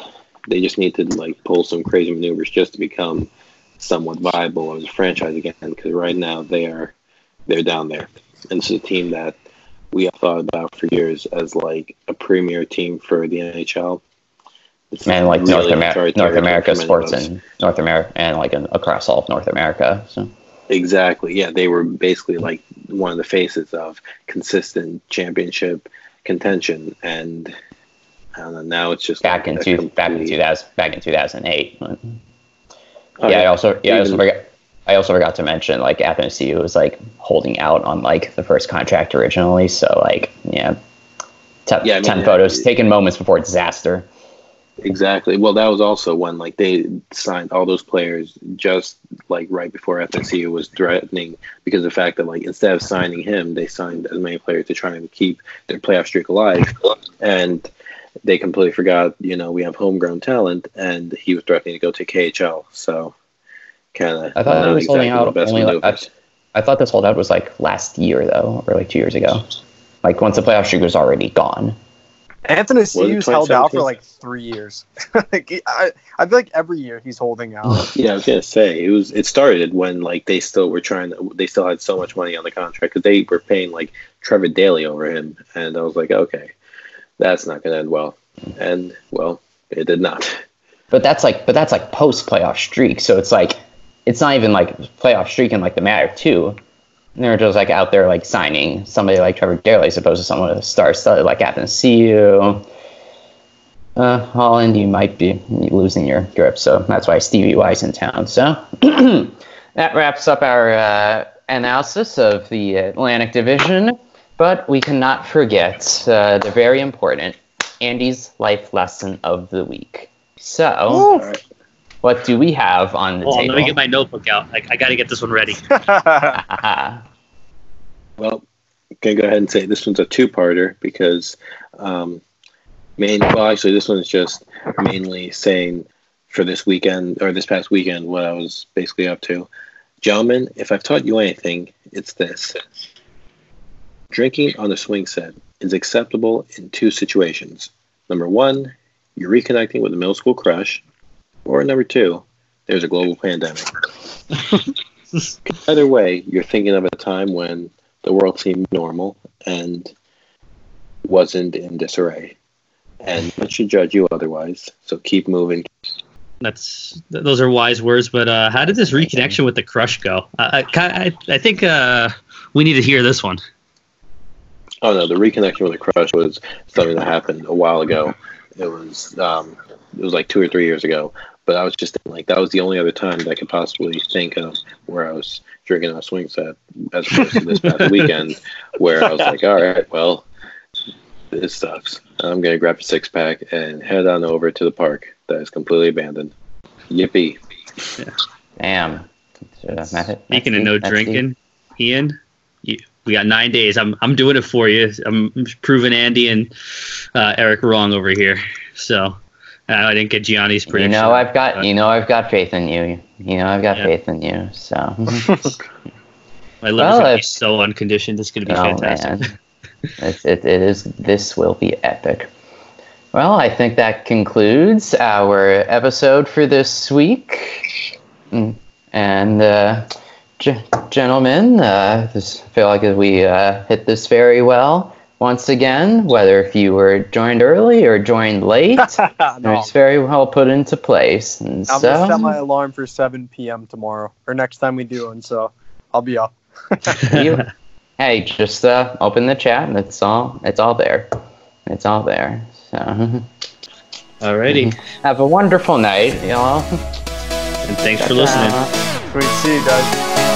they just need to like pull some crazy maneuvers just to become somewhat viable as a franchise again. Because right now they are they're down there, and it's a team that we have thought about for years as like a premier team for the NHL. It's and like really North, Amer- North America sports and North America and like in, across all of North America. So exactly, yeah, they were basically like one of the faces of consistent championship contention, and know, now it's just back like in two, complete... back in two thousand back in two thousand eight. Oh, yeah, yeah, I also yeah, Even, I also forgot I also forgot to mention like Athanasiu was like holding out on like the first contract originally, so like yeah, t- yeah, I mean, ten photos taken moments before disaster. Exactly. Well, that was also when like they signed all those players just like right before Athanasiu was threatening because of the fact that like instead of signing him, they signed as many players to try and keep their playoff streak alive, and they completely forgot. You know, we have homegrown talent, and he was threatening to go to KHL. So kind of. I thought it was exactly holding out only. Like, I, I, thought this holdout was like last year though, or like two years ago. Like once the playoff streak was already gone. Athanasiu's held out for like three years. like I, I feel like every year he's holding out. yeah, I was gonna say it was. It started when like they still were trying. To, they still had so much money on the contract because they were paying like Trevor Daley over him, and I was like, okay, that's not gonna end well. And well, it did not. But that's like, but that's like post playoff streak. So it's like it's not even like playoff streaking like the Matter too. And they're just like out there like signing somebody like Trevor Daley as opposed to someone with a star studded like Athanasiu. Uh, Holland, you might be losing your grip, so that's why Stevie Y's in town. So that wraps up our uh, analysis of the Atlantic Division, but we cannot forget uh, the very important Andy's life lesson of the week. So, what do we have on the oh, table? Let me get my notebook out. I, I got to get this one ready. well, I'm going to go ahead and say this one's a two-parter because um, main. Well, actually, this one's just mainly saying for this weekend or this past weekend what I was basically up to. Gentlemen, if I've taught you anything, it's this. Drinking on a swing set is acceptable in two situations. Number one, you're reconnecting with a middle school crush, or number two, there's a global pandemic. Either way, you're thinking of a time when the world seemed normal and wasn't in disarray. And one should judge you otherwise. So keep moving. That's those are wise words. But uh, how did this reconnection with the crush go? I I, I think uh, we need to hear this one. Oh no, the reconnection with the crush was something that happened a while ago. It was um, it was like two or three years ago. But I was just like that was the only other time that I could possibly think of where I was drinking on a swing set, as opposed to this past weekend where I was like, all right, well, this sucks. I'm gonna grab a six pack and head on over to the park that is completely abandoned. Yippee! Yeah. Damn. Speaking of no drinking, Ian, you, we got nine days. I'm I'm doing it for you. I'm proving Andy and uh, Eric wrong over here. So I didn't get Gianni's prediction. You know I've got you know I've got faith in you. You know I've got yeah. faith in you. So my liver's well, gonna so unconditioned. It's gonna be oh, fantastic. Man. it, it, it is. This will be epic. Well, I think that concludes our episode for this week. Mm, and uh, g- gentlemen, uh, I feel like we uh, hit this very well. Once again, whether if you were joined early or joined late, no. it's very well put into place. And I'm so, gonna set my alarm for 7 p.m. tomorrow, or next time we do and So I'll be up. you, hey, just uh, open the chat, and it's all it's all there. It's all there. So. Alrighty. Have a wonderful night, y'all. And thanks for listening. Great to see you guys.